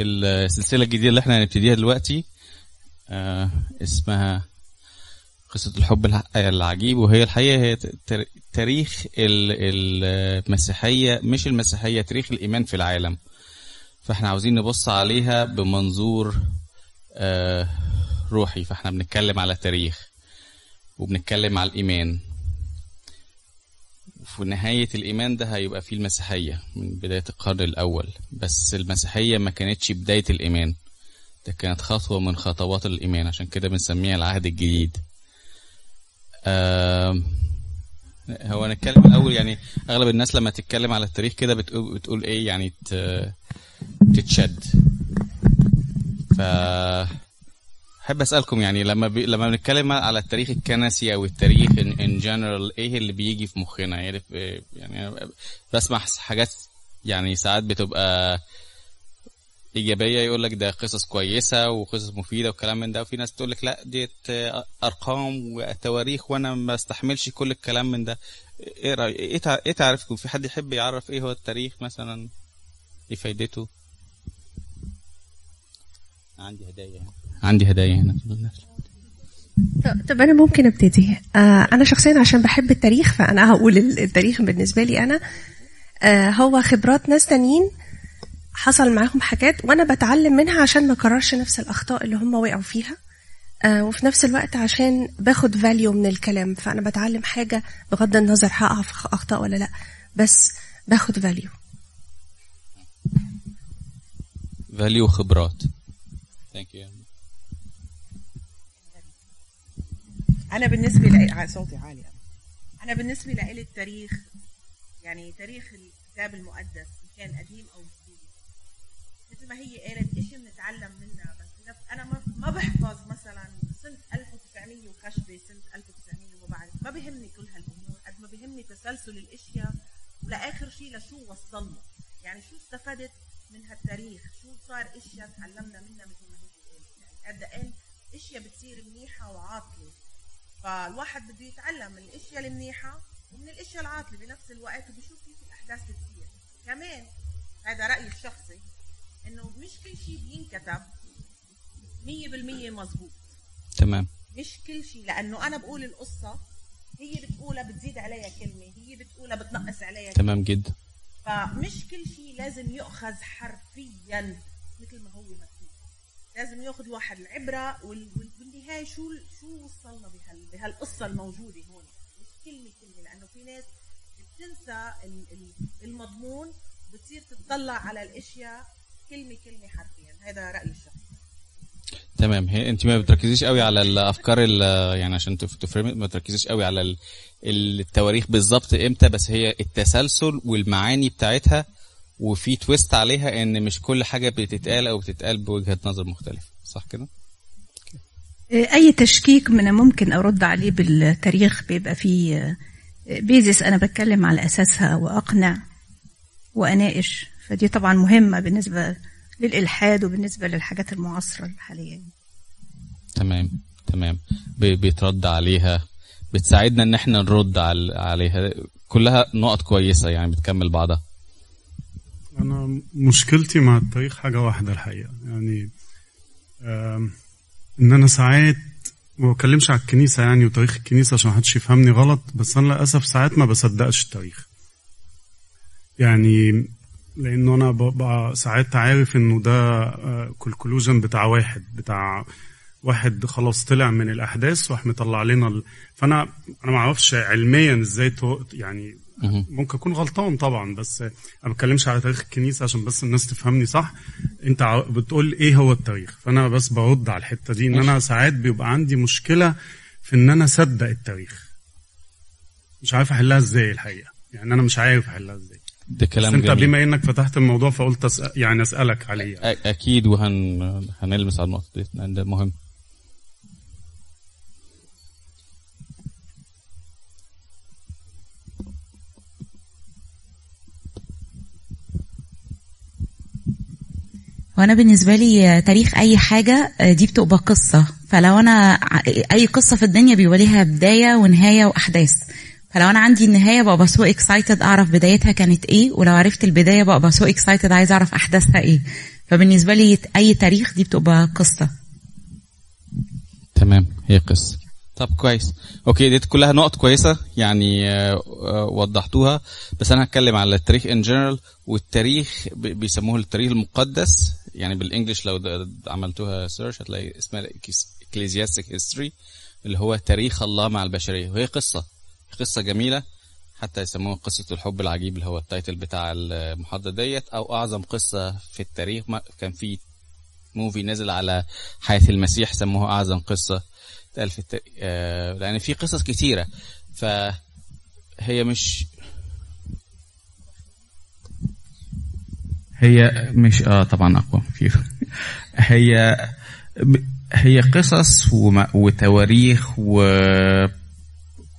السلسلة الجديدة اللي إحنا هنبتديها دلوقتي آه اسمها قصة الحب الع- العجيب وهي الحقيقة هي تاريخ ال- المسيحية مش المسيحية تاريخ الإيمان في العالم. فاحنا عاوزين نبص عليها بمنظور آه روحي. فاحنا بنتكلم على تاريخ وبنتكلم على الإيمان. وفي نهاية الإيمان ده هيبقى فيه المسيحية من بداية القرن الأول. بس المسيحية ما كانتش بداية الإيمان. ده كانت خطوة من خطوات الإيمان. عشان كده بنسميها العهد الجديد. آم، هو نتكلم الأول يعني أغلب الناس لما تتكلم على التاريخ كده بتقول, بتقول إيه؟ يعني تتشد. ف أحب أسألكم يعني لما بي... لما بنتكلم على التاريخ الكنسي أو التاريخ ان جنرال إيه اللي بيجي في مخنا يعني. يعني بسمع حاجات يعني ساعات بتبقى إيجابية يقول لك ده قصص كويسة وقصص مفيدة وكلام من ده وفي ناس تقول لك لا ديت أرقام وتواريخ وأنا ما استحملش كل الكلام من ده إيه رأي... إيه. إيه تعرفكم في حد يحب يعرف إيه هو التاريخ مثلا إيه فايدته عندي هدايا عندي هدايا هنا طب- أنا ممكن أبتدي. آه أنا شخصيا عشان بحب التاريخ فأنا هقول ال- التاريخ بالنسبة لي أنا. آه هو خبرات ناس تانيين حصل معاهم حاجات وأنا بتعلم منها عشان ما أكررش نفس الأخطاء اللي هم وقعوا فيها. آه وفي نفس الوقت عشان باخد value من الكلام فأنا بتعلم حاجة بغض النظر هقع في أخطاء ولا لأ بس باخد value value خبرات thank you أنا بالنسبة لي صوتي عالي. أنا بالنسبة لي التاريخ يعني تاريخ الكتاب المقدس إن كان قديم أو جديد. مثل ما هي قالت شيء بنتعلم منها؟ بس أنا ما ما بحفظ مثلا سنة 1900 وخشبه سنة 1900 وما بعرف. ما بهمني كل هالأمور قد ما بهمني تسلسل الأشياء ولاخر شيء لشو وصلنا. يعني شو استفدت من هالتاريخ؟ شو صار أشياء تعلمنا منها مثل ما هي قالت؟ يعني قد إيه أشياء بتصير منيحة وعاطلة. فالواحد بده يتعلم من الأشياء المنيحة ومن الأشياء العاطلة بنفس الوقت وبيشوف كيف الأحداث بتصير كمان هذا رأيي الشخصي إنه مش كل شيء بينكتب 100% مزبوط تمام. مش كل شيء لأنه أنا بقول القصة هي بتقولها بتزيد عليها كلمة هي بتقولها بتنقص عليها كلمة. تمام جدا. فمش كل شيء لازم يؤخذ حرفيا مثل ما هو مكتوب لازم ياخذ الواحد العبرة وال- وال- بالنهايه شو شو وصلنا بهال بهالقصة الموجودة هون. مش كلمة كلمة لأنه في ناس بتنسى ال- ال- المضمون بتصير تطلع على الأشياء كلمة كلمة حرفيا. هذا رأيي الشخصي. تمام. هي أنت ما بتركزيش قوي على الأفكار ال- يعني عشان تف- تفهمي ما تركزيش قوي على ال- التواريخ بالظبط إمتى بس هي التسلسل والمعاني بتاعتها وفي تويست عليها إن مش كل حاجة بتتقال أو بتتقال بوجهة نظر مختلفة. صح كده؟ أي تشكيك من ممكن أرد عليه بالتاريخ بيبقى فيه بيزس أنا بتكلم على أساسها وأقنع وأناقش. فدي طبعا مهمة بالنسبة للإلحاد وبالنسبة للحاجات المعاصرة الحالية تمام تمام. ب- بيترد عليها. بتساعدنا إن إحنا نرد عليها. كلها نقط كويسة يعني بتكمل بعضها. أنا مشكلتي مع التاريخ حاجة واحدة الحقيقة يعني إن أنا ساعات ما بتكلمش على الكنيسة يعني وتاريخ الكنيسة عشان محدش يفهمني غلط بس أنا للأسف ساعات ما بصدقش التاريخ يعني لأنه أنا ببقى ساعات عارف إنه ده كالكولوجن بتاع واحد بتاع واحد خلاص طلع من الأحداث وراح مطلع لنا ال... فأنا أنا ما أعرفش علميا إزاي تو... يعني. ممكن أكون غلطان طبعا بس أنا ما بتكلمش على تاريخ الكنيسة عشان بس الناس تفهمني صح؟ أنت بتقول إيه هو التاريخ؟ فأنا بس برد على الحتة دي إن أنا ساعات بيبقى عندي مشكلة في إن أنا أصدق التاريخ. مش عارف أحلها إزاي الحقيقة. يعني أنا مش عارف أحلها إزاي. ده بس كلام أنت جميل. بما إنك فتحت الموضوع فقلت أسأل يعني أسألك عليه أ- أكيد وهن هنلمس على النقطه دي ده مهم. وأنا بالنسبة لي تاريخ أي حاجة دي بتبقى قصة. فلو أنا أي قصة في الدنيا بيبقى ليها بداية ونهاية وأحداث. فلو أنا عندي النهاية ببقى so excited أعرف بدايتها كانت إيه ولو عرفت البداية ببقى so excited عايز أعرف أحداثها إيه. فبالنسبة لي أي تاريخ دي بتبقى قصة. تمام هي قصة. طب كويس. okay دي كلها نقط كويسة يعني آه، آه، وضحتوها. بس أنا هتكلم على التاريخ in general والتاريخ بيسموه التاريخ المقدس. يعني بال English لو عملتوها search هتلاقي اسمها ecclesiastic history اللي هو تاريخ الله مع البشرية. وهي قصة. قصة جميلة حتى يسموها قصة الحب العجيب اللي هو ال title بتاع المحاضرة ديت أو أعظم قصة في التاريخ. كان في movie نزل على حياة المسيح سموه أعظم قصة اتقال في الت... آه لأن في قصص كتيرة. فهي مش هي مش آه طبعا أقوى كتير هي هي قصص. وتواريخ وكل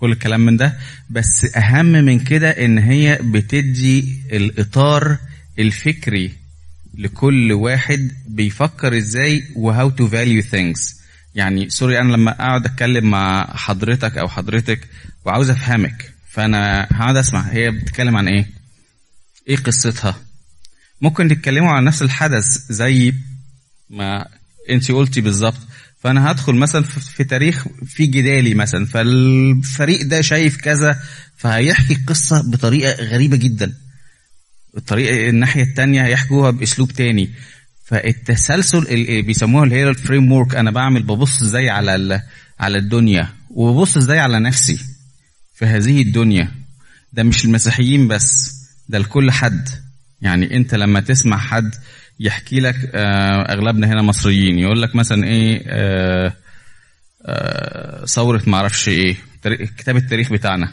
الكلام من ده بس أهم من كده إن هي بتدي الإطار الفكري لكل واحد بيفكر إزاي و how to value things يعني سوري أنا لما أقعد أتكلم مع حضرتك أو حضرتك وعاوز أفهمك فأنا هقعد أسمع. هي بتتكلم عن إيه؟ إيه قصتها؟ ممكن تتكلموا عن نفس الحدث زي ما انت قلتي بالظبط. فأنا هدخل مثلا في تاريخ في جدالي مثلا فالفريق ده شايف كذا فهيحكي قصة بطريقة غريبة جدا. الطريقة الناحية التانية هيحكوها بأسلوب تاني. فالتسلسل اللي بيسموها اللي هي الفريم ورك أنا بعمل ببص إزاي على على الدنيا وببص إزاي على نفسي في هذه الدنيا. ده مش المسيحيين بس ده لكل حد. يعني انت لما تسمع حد يحكي لك آه، اغلبنا هنا مصريين يقول لك مثلا إيه آه، آه، ثورة معرفش إيه تاريخ- كتاب التاريخ بتاعنا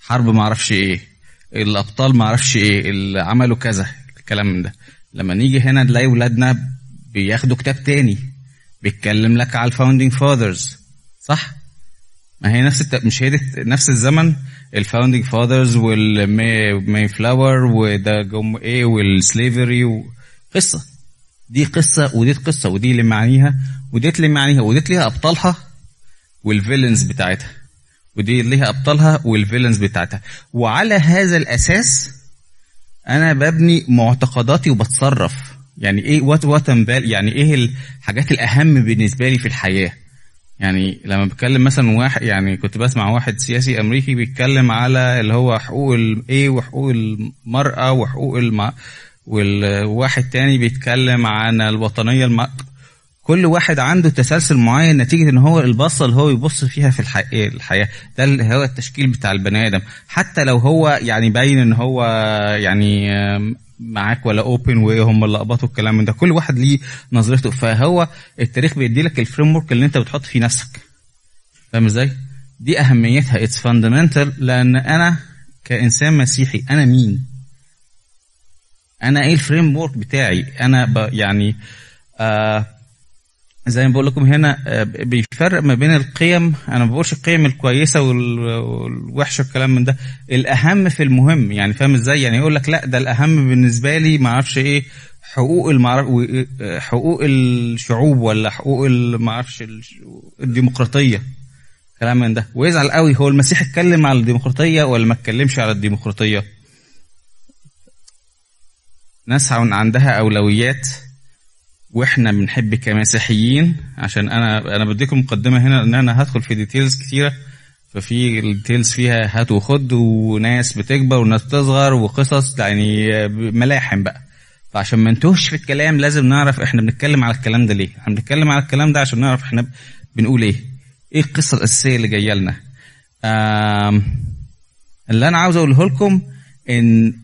حرب معرفش إيه الأبطال معرفش إيه اللي عملوا كذا الكلام ده لما نيجي هنا نلاقي ولادنا بياخدوا كتاب تاني بيتكلم لك على ال founding fathers صح ما هي نفس. مش هي نفس الزمن ال founding fathers وال Mayflower وده جم إيه وال slavery وقصه دي قصة ودي قصة ودي اللي معانيها ودي اللي معانيها ودي ليها أبطالها وال villains بتاعتها. ودي ليها أبطالها وال villains بتاعتها. وعلى هذا الأساس أنا ببني معتقداتي وبتصرف. يعني إيه وات وات يعني إيه الحاجات الأهم بالنسبة لي في الحياة. يعني لما بتكلم مثلا واحد يعني كنت بسمع واحد سياسي أمريكي بيتكلم على اللي هو حقوق الايه وحقوق المرأة وحقوق الم... والواحد تاني بيتكلم عن الوطنية الم... كل واحد عنده تسلسل معين نتيجة إن هو البصة اللي هو يبص فيها في الحي... الحياة. ده اللي هو التشكيل بتاع البني آدم. حتى لو هو يعني باين إن هو يعني معاك ولا open وايه هم اللي قبطوا الكلام من ده. كل واحد ليه نظرته. فهو التاريخ بيدي لك ال framework اللي انت بتحط فيه نفسك. فاهم إزاي؟ دي أهميتها. it's fundamental لأن أنا كإنسان مسيحي أنا مين؟ أنا إيه ال framework بتاعي؟ أنا يعني آه زي ما بقول لكم هنا آه، بيفرق ما بين القيم. أنا ما بقولش القيم الكويسة وال- والوحشة والكلام من ده. الأهم في المهم يعني فاهم إزاي؟ يعني يقول لك لا ده الأهم بالنسبة لي ما أعرفش إيه حقوق المعرف آه، حقوق الشعوب ولا حقوق ما أعرفش الديمقراطية. كلام من ده. ويزعل قوي. هو المسيح اتكلم على الديمقراطية ولا ما اتكلمش على الديمقراطية؟ ناس عن- عندها أولويات. وإحنا بنحب كمسيحيين عشان أنا أنا بديكم مقدمة هنا إن أنا هدخل في details كتيرة. ففي ال details فيها هات وخد وناس بتكبر وناس تصغر وقصص يعني ملاحم بقى. فعشان ما نتوهش في الكلام لازم نعرف إحنا بنتكلم على الكلام ده ليه. إحنا بنتكلم على الكلام ده عشان نعرف إحنا بنقول إيه. إيه القصة الأساسية اللي جاية لنا؟ اللي أنا عاوز أقوله لكم إن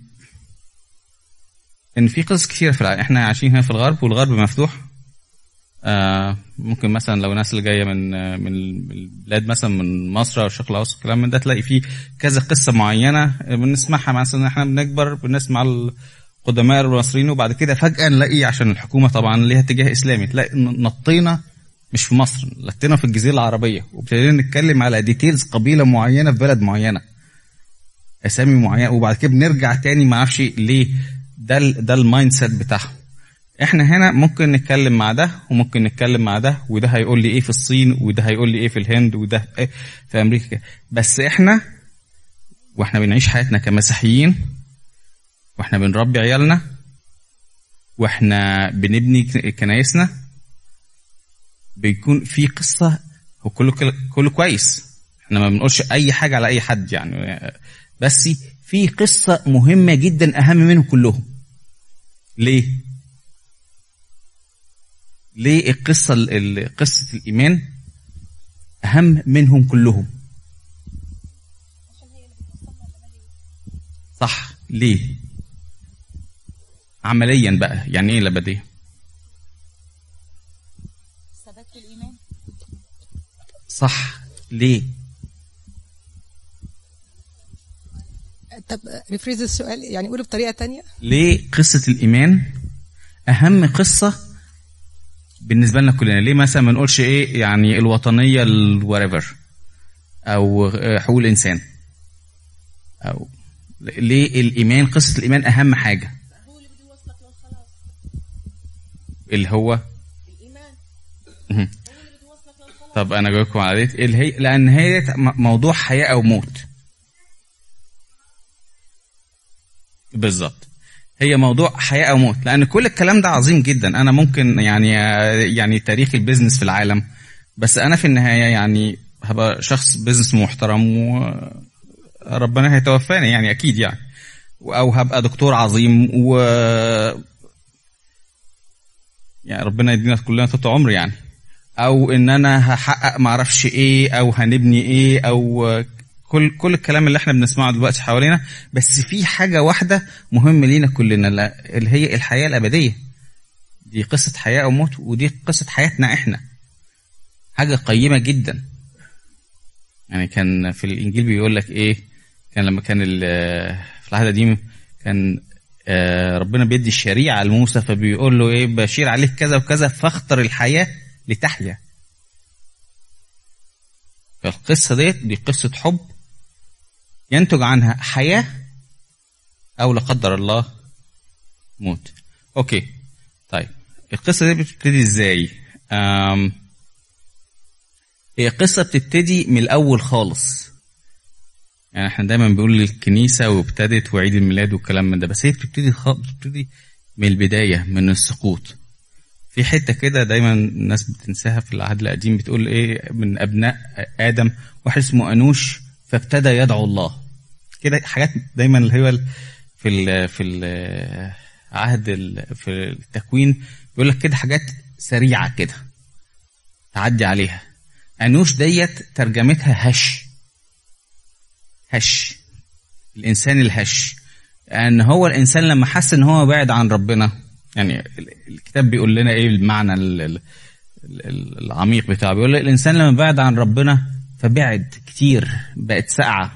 إن في قصص كثيرة في العالم إحنا عايشين هنا في الغرب والغرب مفتوح. آه ممكن مثلا لو ناس اللي جاية من آه، من البلاد مثلا من مصر أو الشرق الأوسط الكلام من ده تلاقي فيه كذا قصة معينة بنسمعها. مثلا إحنا بنكبر بنسمع القدماء المصريين وبعد كده فجأة نلاقي عشان الحكومة طبعا ليها اتجاه إسلامي تلاقي نطينا مش في مصر نطينا في الجزيرة العربية. وابتدينا نتكلم على ديتيلز قبيلة معينة في بلد معينة أسامي معينة وبعد كده بنرجع تاني ما أعرفش ليه ده ال ده ال mindset بتاعهم. إحنا هنا ممكن نتكلم مع ده وممكن نتكلم مع ده وده هيقول لي إيه في الصين وده هيقول لي إيه في الهند وده إيه في أمريكا بس إحنا وإحنا بنعيش حياتنا كمسيحيين وإحنا بنربي عيالنا وإحنا بنبني كنايسنا بيكون في قصة هو كله كله كويس. إحنا ما بنقولش أي حاجة على أي حد يعني. بس في قصة مهمة جدا أهم منهم كلهم. ليه؟ ليه القصة ال- ال- قصة الإيمان أهم منهم كلهم؟ صح ليه؟ عمليا بقى يعني إيه الابديه ثبات الإيمان؟ صح ليه؟ طب ريفريز السؤال يعني قوله بطريقة تانية؟ ليه قصة الإيمان أهم قصة بالنسبة لنا كلنا؟ ليه مثلا ما نقولش إيه يعني الوطنية الوريفر أو آه، حقوق الإنسان؟ أو ليه الإيمان قصة الإيمان أهم حاجة؟ اللي هو؟ مهم. طب أنا جاوبكم على ديت اللي هي لأن هي موضوع حياة أو موت. بالظبط. هي موضوع حياة أو موت لأن كل الكلام ده عظيم جدا. أنا ممكن يعني يعني تاريخ البيزنس في العالم بس أنا في النهاية يعني هبقى شخص بيزنس محترم وربنا هيتوفاني يعني أكيد يعني. أو هبقى دكتور عظيم و يعني ربنا يدينا كلنا طول عمر يعني. أو إن أنا هحقق معرفش إيه أو هنبني إيه أو كل كل الكلام اللي إحنا بنسمعه دلوقتي حوالينا بس في حاجة واحدة مهمة لينا كلنا اللي هي الحياة الأبدية. دي قصة حياة أو موت ودي قصة حياتنا إحنا. حاجة قيمة جدا. يعني كان في الإنجيل بيقول لك إيه كان لما كان في العهد القديم كان آه، ربنا بيدي الشريعة لموسى فبيقول له إيه بشير عليك كذا وكذا فاختر الحياة لتحيا. فالقصة ديت دي قصة حب ينتج عنها حياة أو لا قدر الله موت. أوكي. طيب. القصة دي بتبتدي إزاي؟ أم قصة بتبتدي من الأول خالص. يعني إحنا دايما بنقول الكنيسه وابتدت وعيد الميلاد والكلام من ده بس هي بتبتدي خ... بتبتدي من البداية من السقوط. في حتة كده دايما الناس بتنساها في العهد القديم بتقول إيه من أبناء آدم واحد اسمه أنوش فابتدى يدعو الله. كده حاجات دايما اللي ال- في ال في ال عهد ال في التكوين بيقول لك كده حاجات سريعة كده تعدي عليها. أنوش ديت ترجمتها هش. هش. الإنسان الهش. أن هو الإنسان لما حس إن هو بعد عن ربنا يعني ال- الكتاب بيقول لنا إيه المعنى ال- ال- ال- العميق بتاعه؟ بيقول الإنسان لما بعد عن ربنا فبعد كتير بقت ساقعة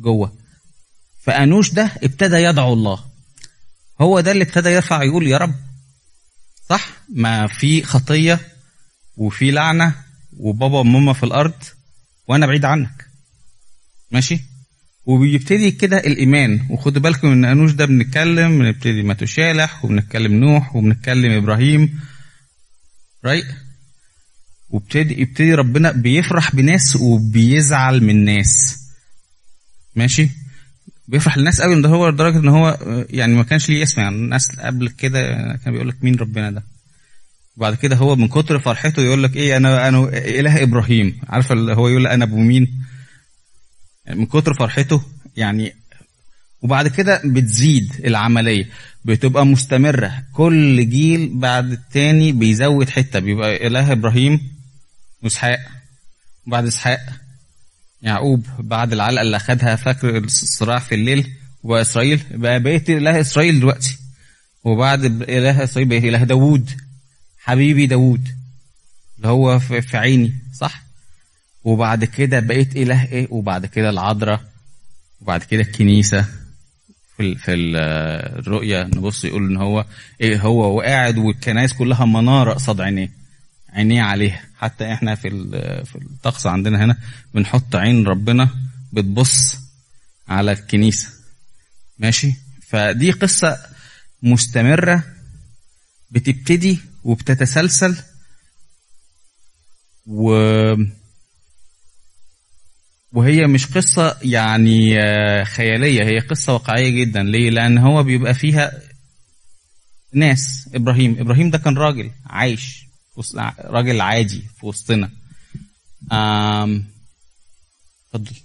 جوه. فأنوش ده ابتدى يدعو الله. هو ده اللي ابتدى يرفع يقول يا رب. صح؟ ما في خطية وفي لعنة وبابا وماما في الأرض وأنا بعيد عنك. ماشي؟ وبيبتدي كده الإيمان. وخدوا بالكم إن أنوش ده بنتكلم بنبتدي ماتوشالح وبنتكلم نوح وبنتكلم إبراهيم. رايق وابتدي يبتدي ربنا بيفرح بناس وبيزعل من ناس. ماشي؟ بيفرح للناس قوي ده هو لدرجة ان هو يعني ما كانش ليه اسم. يعني الناس قبل كده كان بيقول لك مين ربنا ده. وبعد كده هو من كتر فرحته يقول لك إيه أنا أنا إله إبراهيم. عارف هو يقول أنا أبو مين؟ يعني من كتر فرحته يعني وبعد كده بتزيد العملية بتبقى مستمرة. كل جيل بعد التاني بيزود حتة بيبقى إله إبراهيم وإسحاق. وبعد إسحاق يعقوب بعد العلقة اللي أخدها فاكر الصراع في الليل وإسرائيل؟ بقى بقيت إله إسرائيل دلوقتي. وبعد إله إسرائيل بقيت إله داوود. حبيبي داوود. اللي هو في عيني صح؟ وبعد كده بقيت إله إيه؟ وبعد كده العذراء. وبعد كده الكنيسة. في في ال الرؤيه نبص يقول إن هو إيه؟ هو وقاعد والكنائس كلها منارة قصاد عينيه. عينيه عليها. حتى إحنا في في الطقس عندنا هنا بنحط عين ربنا بتبص على الكنيسة. ماشي؟ فدي قصة مستمرة بتبتدي وبتتسلسل و وهي مش قصة يعني آه، خيالية هي قصة واقعية جدا. ليه؟ لأن هو بيبقى فيها ناس. إبراهيم إبراهيم ده كان راجل عايش. راجل عادي في وسطنا. اتفضل.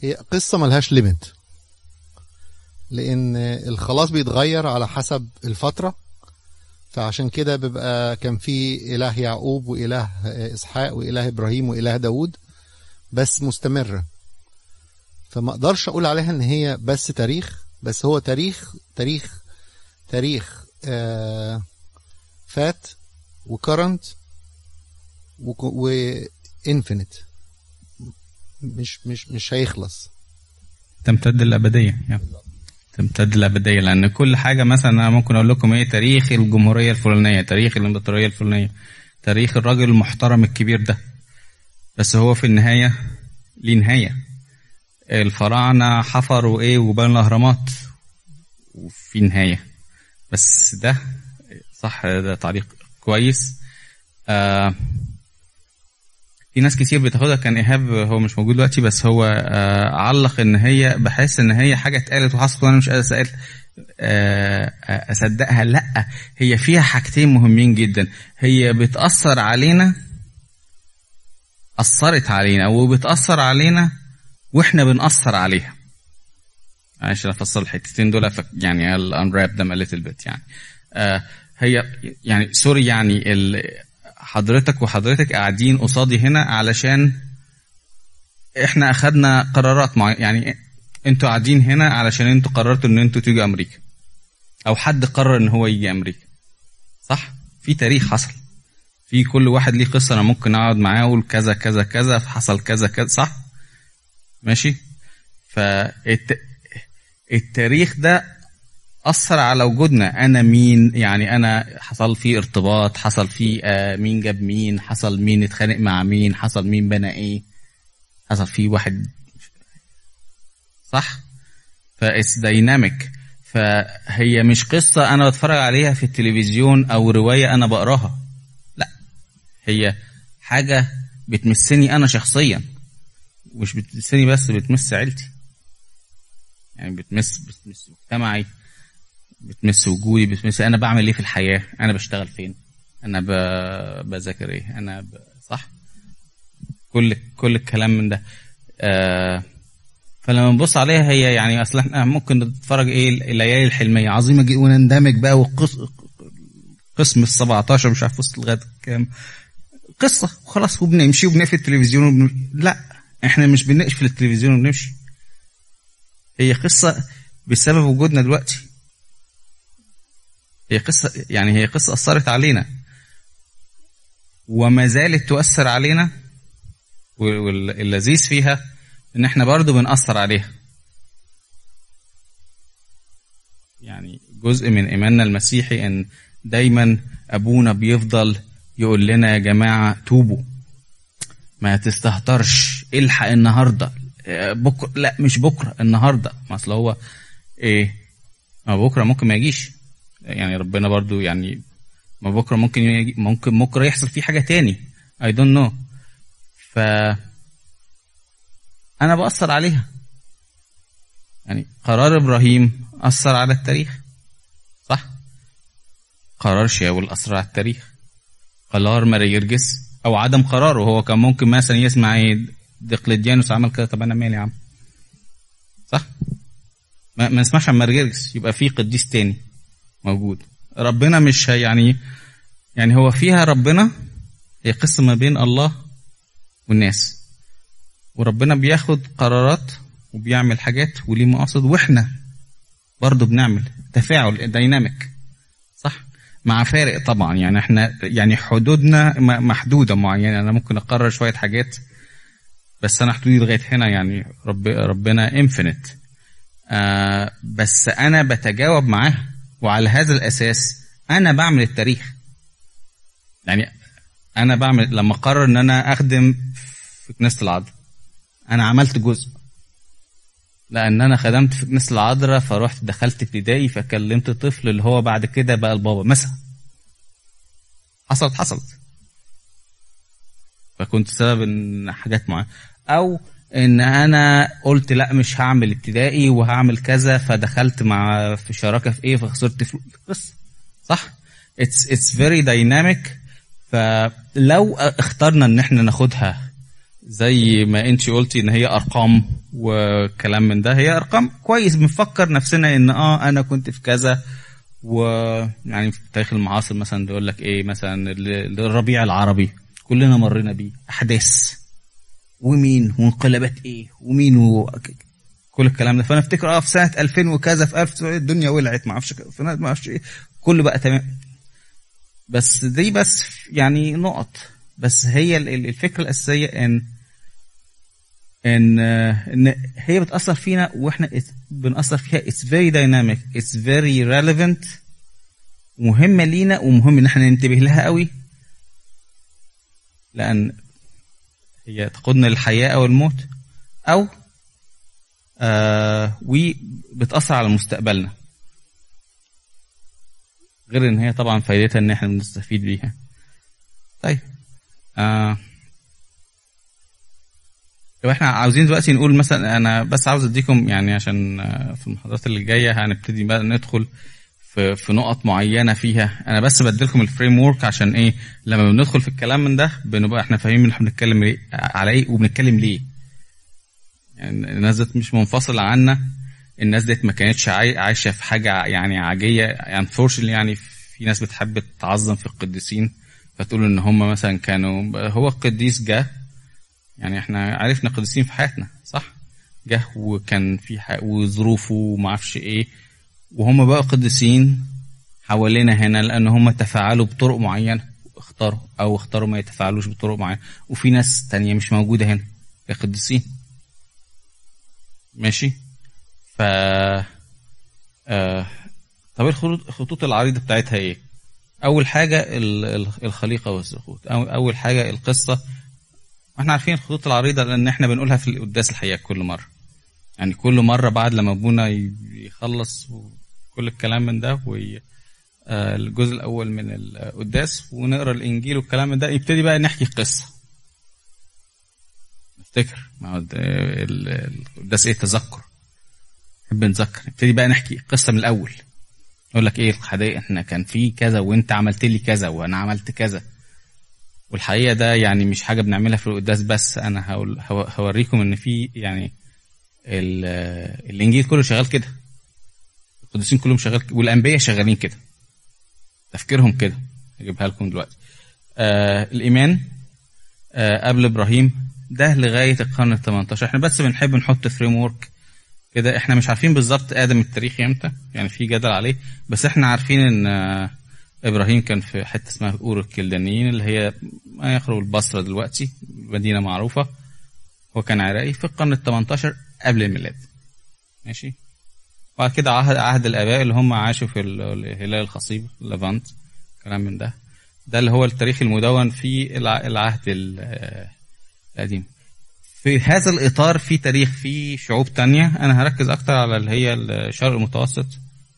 هي قصة ملهاش ليميت لأن الخلاص بيتغير على حسب الفترة. فعشان كده بيبقى كان في إله يعقوب وإله إسحاق وإله إبراهيم وإله داود بس مستمرة. فما أقدرش أقول عليها إن هي بس تاريخ بس هو تاريخ تاريخ تاريخ آه فات وكرنت وانفينيت مش مش مش هيخلص. تمتد الابديه يعني. تمتد الابديه لأن كل حاجة مثلا أنا ممكن أقول لكم إيه تاريخ الجمهورية الفلانية تاريخ الإمبراطورية الفلانية تاريخ الراجل المحترم الكبير ده. بس هو في النهاية ليه نهاية؟ الفراعنة حفروا إيه؟ وبنوا الأهرامات. وفي نهاية. بس ده صح ده تعليق كويس. آه في ناس كتير بتاخدها كان إيهاب هو مش موجود دلوقتي بس هو آه علق إن هي بحس إن هي حاجة اتقالت وحصلت وأنا مش قادر أسأل آه أصدقها لأ هي فيها حاجتين مهمين جدا. هي بتأثر علينا أثرت علينا وبتأثر علينا وإحنا بنأثر عليها. معلش أنا افصل الحتتين دول يعني ال unwrap ده little bit يعني. آه هي يعني sorry يعني ال حضرتك وحضرتك قاعدين قصادي هنا علشان إحنا أخدنا قرارات مع يعني أنتوا قاعدين هنا علشان أنتوا قررتوا ان أنتوا تيجوا أمريكا. أو حد قرر إن هو يجي أمريكا. صح؟ في تاريخ حصل. في كل واحد ليه قصة أنا ممكن أقعد معاه أقول كذا كذا كذا حصل كذا كذا صح؟ ماشي؟ فالتاريخ ده أثر على وجودنا أنا مين؟ يعني أنا حصل فيه ارتباط حصل فيه آه مين جاب مين حصل مين اتخانق مع مين حصل مين بنى إيه. حصل فيه واحد صح؟ ف it's dynamic فهي مش قصة أنا بتفرج عليها في التلفزيون أو رواية أنا بقراها. لا. هي حاجة بتمسني أنا شخصيا. مش بتمسني بس بتمس عيلتي. يعني بتمس بتمس مجتمعي. بتمس وجودي بتمس. أنا بعمل إيه في الحياة؟ أنا بشتغل فين؟ أنا. بذاكر إيه؟ أنا ب... صح؟ كل كل الكلام من ده. آه فلما نبص عليها هي يعني اصل إحنا ممكن نتفرج إيه الليالي الحلمية. عظيمه جدا ونندمج بقى والقسم قسم ال 17 مش عارف وصل لغاية كام. قصة. وخلاص وبنمشي وبنقفل التلفزيون وبن... لا إحنا مش بنقفل التلفزيون وبنمشي. هي قصة بسبب وجودنا دلوقتي. هي قصة يعني هي قصة أثرت علينا. وما زالت تؤثر علينا واللذيذ فيها إن إحنا برضو بنأثر عليها. يعني جزء من إيماننا المسيحي إن دايما أبونا بيفضل يقول لنا يا جماعة توبوا. ما تستهترش. الحق النهاردة. بكرة لا مش بكرة النهاردة. ما أصل هو إيه ما بكرة ممكن ما يجيش. يعني ربنا برضو يعني ما بكرة ممكن ممكن بكرة يحصل فيه حاجة تاني. I don't know ف أنا بأثر عليها. يعني قرار إبراهيم أثر على التاريخ. صح؟ قرار شاول أثر على التاريخ. قرار ماريرجس أو عدم قراره. هو كان ممكن مثلا يسمع إيه دقلديانوس عمل كده. طب أنا مالي يا عم؟ صح؟ ما, ما نسمعش عن ماريرجس يبقى في قديس تاني. موجود. ربنا مش يعني يعني هو فيها ربنا هي قصة ما بين الله والناس. وربنا بياخد قرارات وبيعمل حاجات وليه مقاصد وإحنا برضه بنعمل تفاعل دايناميك صح؟ مع فارق طبعا. يعني إحنا يعني حدودنا محدودة معينة. أنا ممكن أقرر شوية حاجات بس أنا حدودي لغاية هنا يعني رب ربنا انفينيت آه بس أنا بتجاوب معاه وعلى هذا الأساس أنا بعمل التاريخ. يعني أنا بعمل لما قرر إن أنا أخدم في كنيسة العذراء أنا عملت جزء. لأن أنا خدمت في كنيسة العذراء فرحت دخلت ابتدائي فكلمت طفل اللي هو بعد كده بقى البابا. مثلا حصلت حصلت. فكنت سبب إن حاجات معينة. أو إن أنا قلت لأ مش هعمل ابتدائي وهعمل كذا فدخلت مع في شراكة في إيه؟ فخسرت فلوس. بس صح؟ it's it's very dynamic فلو اخترنا إن إحنا ناخدها زي ما أنت قلتي إن هي أرقام وكلام من ده هي أرقام كويس. بنفكر نفسنا إن آه أنا كنت في كذا ويعني في التاريخ المعاصر مثلا بيقول لك إيه؟ مثلا ال- الربيع العربي كلنا مرينا بيه. أحداث. ومين وانقلابات إيه ومين و... كل الكلام ده. فأنا أفتكر آه في سنة 2000 وكذا في 1000 الدنيا ولعت ما أعرفش ما أعرفش إيه. كله بقى تمام. بس دي بس يعني نقط. بس هي ال- ال- الفكرة الأساسية ان إن إن هي بتأثر فينا وإحنا بنأثر فيها. It's very dynamic. It's very relevant. مهمة لينا ومهم إن إحنا ننتبه لها قوي. لأن هي تقودنا للحياه أو الموت أو آه وبتاثر على مستقبلنا. غير إن هي طبعا فايدتها إن إحنا بنستفيد بيها. طيب آه طب إحنا عاوزين دلوقتي نقول مثلا أنا بس عاوز أديكم يعني عشان آه، في المحاضرات اللي جاية هنبتدي بقى ندخل في في نقط معينة فيها. أنا بس بديلكم الفريم ورك عشان إيه لما بندخل في الكلام من ده بنبقى إحنا فاهمين إحنا بنتكلم إيه على إيه وبنتكلم ليه. يعني الناس ديت مش منفصلة عنا. الناس ديت ما كانتش عاي- عايشة في حاجة يعني عاجيه يعني unfortunately يعني في ناس بتحب تعظم في القديسين. فتقول إن هم مثلا كانوا هو القديس جه يعني إحنا عرفنا قديسين في حياتنا صح؟ جه وكان في وظروفه وما أعرفش إيه. وهم بقى قديسين حوالينا هنا لأن هم تفاعلوا بطرق معينة اختاروا أو اختاروا ما يتفاعلوش بطرق معينة. وفي ناس تانية مش موجودة هنا كقديسين ماشي؟ ف آه... طب الخطوط الخطوط العريضة بتاعتها إيه؟ أول حاجة ال- ال- الخليقة والسقوط. أول حاجة القصة. إحنا عارفين الخطوط العريضة لأن إحنا بنقولها في القداس الحقيقة كل مرة. يعني كل مرة بعد لما أبونا يخلص كل الكلام من ده وي... آه، الأول من القداس ونقرأ الإنجيل والكلام من ده. يبتدي بقى نحكي قصة. نفتكر. ما هو القداس إيه؟ تذكر. نحب نتذكر نبتدي بقى نحكي قصة من الأول. يقول لك إيه؟ الحقيقة إحنا كان في كذا وأنت عملت لي كذا وأنا عملت كذا. والحقيقة ده يعني مش حاجة بنعملها في القداس بس. أنا هوريكم إن في يعني ال- الإنجيل كله شغال كده. القديسين كلهم شغال والأنبياء شغالين كده. تفكيرهم كده. هجيبها لكم دلوقتي. آه الإيمان آه قبل إبراهيم ده لغاية القرن ال 18 إحنا بس بنحب نحط framework كده. إحنا مش عارفين بالظبط آدم التاريخي إمتى يعني في جدل عليه بس إحنا عارفين إن آه إبراهيم كان في حتة اسمها أور الكلدانيين اللي هي ما يقرب البصرة دلوقتي مدينة معروفة. هو كان عراقي في القرن ال 18 قبل الميلاد. ماشي؟ وبعد كده عهد عهد الآباء اللي هم عاشوا في ال- الهلال الخصيب Levant كلام من ده. ده اللي هو التاريخ المدون في الع- العهد ال- القديم. في هذا الإطار في تاريخ في شعوب تانية. أنا هركز أكتر على اللي هي الشرق المتوسط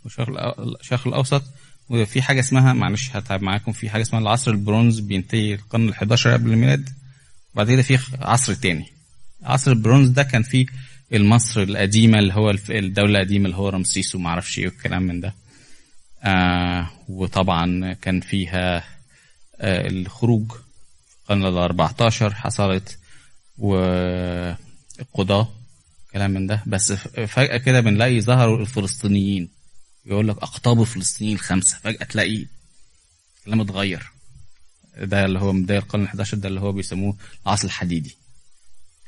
والشرق الأوسط. وفي حاجة اسمها معلش هتعب معاكم في حاجة اسمها العصر البرونز بينتهي القرن ال 11 قبل الميلاد. وبعد كده في عصر تاني. عصر البرونز ده كان فيه المصر القديمة اللي هو الدولة القديمة اللي هو رمسيس وما أعرفش إيه والكلام من ده. آه وطبعا كان فيها آه الخروج القرن ال 14 حصلت والقضاة كلام من ده. بس ف- فجأة كده بنلاقي ظهروا الفلسطينيين. يقول لك أقطاب الفلسطينيين الخمسة. فجأة تلاقي الكلام اتغير. ده اللي هو بداية القرن ال 11 ده اللي هو بيسموه العصر الحديدي.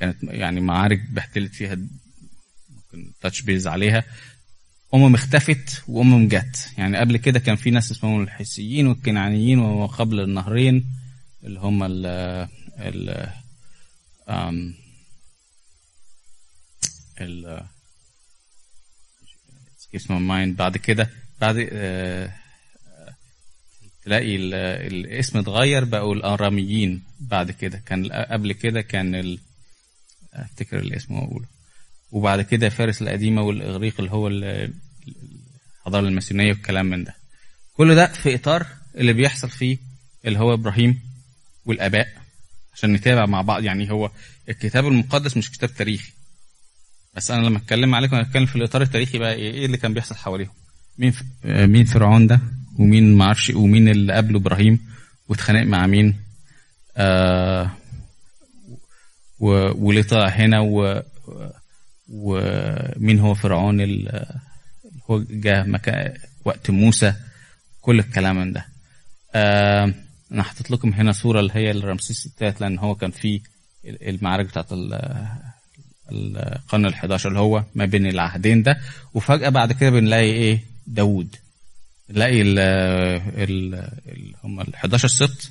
كانت يعني معارك بهتلت فيها ممكن تاتش بيز عليها. أمم اختفت وأمم جت. يعني قبل كده كان في ناس اسمهم الحسيين والكنعانيين وما قبل النهرين اللي هم ال ال ال اسمه مايند بعد كده بعد آه، تلاقي ال- الاسم اتغير بقوا الأراميين. بعد كده كان قبل كده كان. أفتكر الاسم وأقوله. وبعد كده فارس القديمة والإغريق اللي هو ال- الحضارة الماسونية والكلام من ده. كل ده في إطار اللي بيحصل فيه اللي هو إبراهيم والآباء عشان نتابع مع بعض. يعني هو الكتاب المقدس مش كتاب تاريخي. بس أنا لما أتكلم عليكم أتكلم في الإطار التاريخي بقى إيه إيه اللي كان بيحصل حواليهم؟ مين. آه، مين فرعون ده؟ ومين ما أعرفش ومين اللي قبله إبراهيم؟ واتخانق مع مين؟ آه و... وليه طلع هنا و... ومين هو فرعون ال... اللي هو جه مكان وقت موسى. كل الكلام من ده. آه أنا حاطط لكم هنا صورة اللي هي الرمسيس الثالث لأن هو كان في المعارك بتاعت ال- القرن ال 11 اللي هو ما بين العهدين ده. وفجأة بعد كده بنلاقي إيه؟ داوود. نلاقي ال هم ال 11 سبط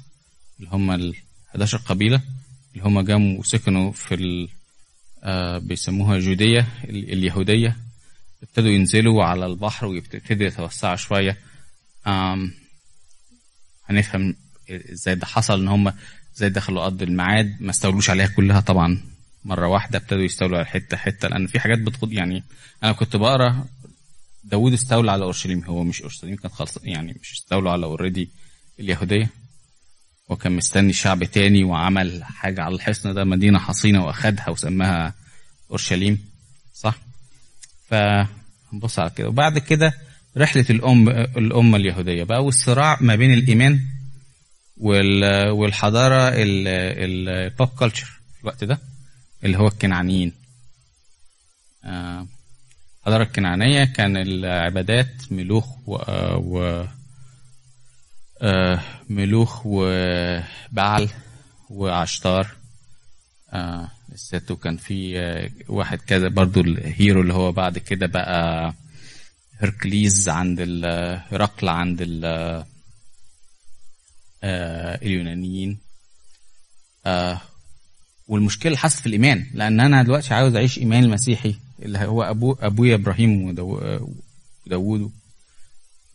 اللي هم ال 11 قبيلة. اللي هم جم وسكنوا في ال آه بيسموها جودية ال- اليهودية. ابتدوا ينزلوا على البحر ويبتدوا يتوسعوا شوية. هنفهم إزاي ده حصل ان هم إزاي دخلوا أرض الميعاد ما استولوش عليها كلها طبعا مرة واحدة ابتدوا يستولوا على حتة حتة. لأن في حاجات بتخد يعني أنا كنت بقرأ داوود استولى على أورشليم هو مش أورشليم كانت خلص يعني مش استولوا على already اليهودية. وكان مستني شعب تاني وعمل حاجة على الحصن ده مدينة حصينة وأخدها وسماها أورشليم صح؟ فنبص على كده. وبعد كده رحلة الأم الأمة اليهودية بقى والصراع ما بين الإيمان وال- والحضارة ال pop culture في الوقت ده اللي هو الكنعانيين. آه، الحضاره الكنعانية كان العبادات ملوخ و, آه، ملوخ وبعل وعشتار. آه، الست وكان في آه، واحد كده برضو الهيرو اللي هو بعد كده بقى هركليز عند هرقل عند ال- اليونانيين. والمشكلة حصلت في الإيمان لأن أنا دلوقتي عاوز أعيش إيمان المسيحي اللي هو أبو أبويا إبراهيم وداو- وداوود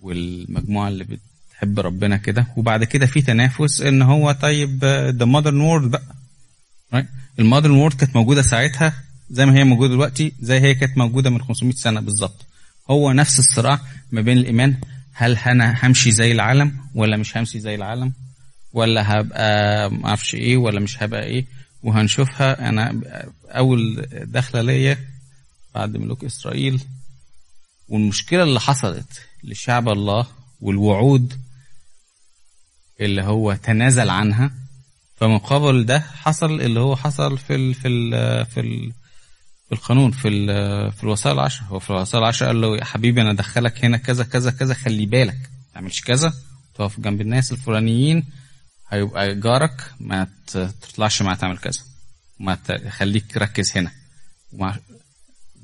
والمجموعة اللي بتحب ربنا كده. وبعد كده في تنافس إن هو طيب the modern world بقى؟ ال modern world كانت موجودة ساعتها زي ما هي موجودة دلوقتي زي هي كانت موجودة من 500 سنة بالظبط. هو نفس الصراع ما بين الإيمان هل أنا همشي زي العالم ولا مش همشي زي العالم؟ ولا هبقى ما أعرفش إيه ولا مش هبقى إيه؟ وهنشوفها. أنا أول دخلة ليا بعد ملوك إسرائيل. والمشكلة اللي حصلت لشعب الله والوعود اللي هو تنازل عنها فمقابل ده حصل اللي هو حصل في ال في ال في ال في القانون في ال في الوصايا العشر. هو في الوصايا العشر قال له يا حبيبي أنا أدخلك هنا كذا كذا كذا خلي بالك. ما تعملش كذا تقف جنب الناس الفلانيين هيبقى جارك ما تطلعش معاه تعمل كذا. ما خليك ركز هنا. ومع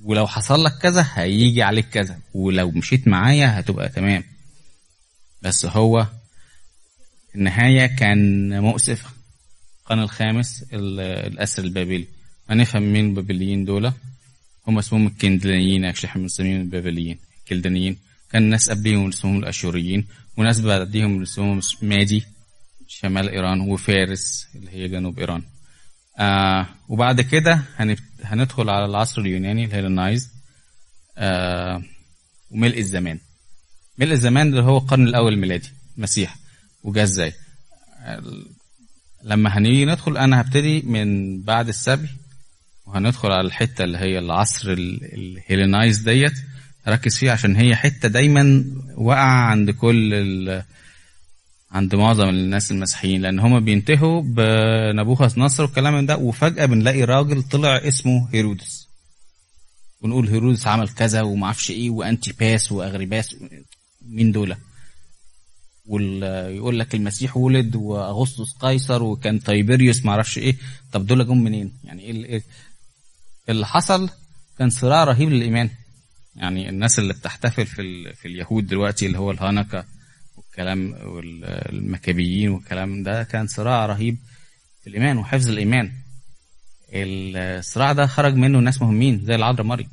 ولو حصل لك كذا هيجي عليك كذا. ولو مشيت معايا هتبقى تمام. بس هو النهاية كان مؤسف. القرن الخامس ال- الأسر البابلي. هنفهم مين البابليين دول؟ هم اسمهم الكندانيين أكشلي إحنا بنسميهم البابليين الكلدانيين كان ناس قبليهم اسمهم الأشوريين. وناس بعديهم اسمهم مادي شمال إيران وفارس اللي هي جنوب إيران. آه وبعد كده. هندخل على العصر اليوناني الهيلينايز آه وملء الزمان. ملء الزمان اللي هو القرن الأول الميلادي المسيح. وجا إزاي؟ لما هنيجي ندخل أنا هبتدي من بعد السبي وهندخل على الحتة اللي هي العصر ال- ال Hellenized ديت ركز فيها عشان هي حتة دايما واقعة عند كل ال... عند معظم الناس المسيحيين لأن هما بينتهوا بنبوخذ نصر والكلام من ده وفجأة بنلاقي راجل طلع اسمه هيرودس. ونقول هيرودس عمل كذا وما أعرفش إيه وأنتيباس وأغريباس مين دول؟ ويقول لك المسيح ولد وأغسطس قيصر وكان Tiberius ما أعرفش إيه. طب دول جم منين؟ يعني إيه اللي, إيه حصل؟ كان صراع رهيب للإيمان. يعني الناس اللي بتحتفل في ال... في اليهود دلوقتي اللي هو الهانوكا والكلام والمكابيين والكلام ده كان صراع رهيب في الإيمان وحفظ الإيمان. الصراع ده خرج منه ناس مهمين زي العذراء مريم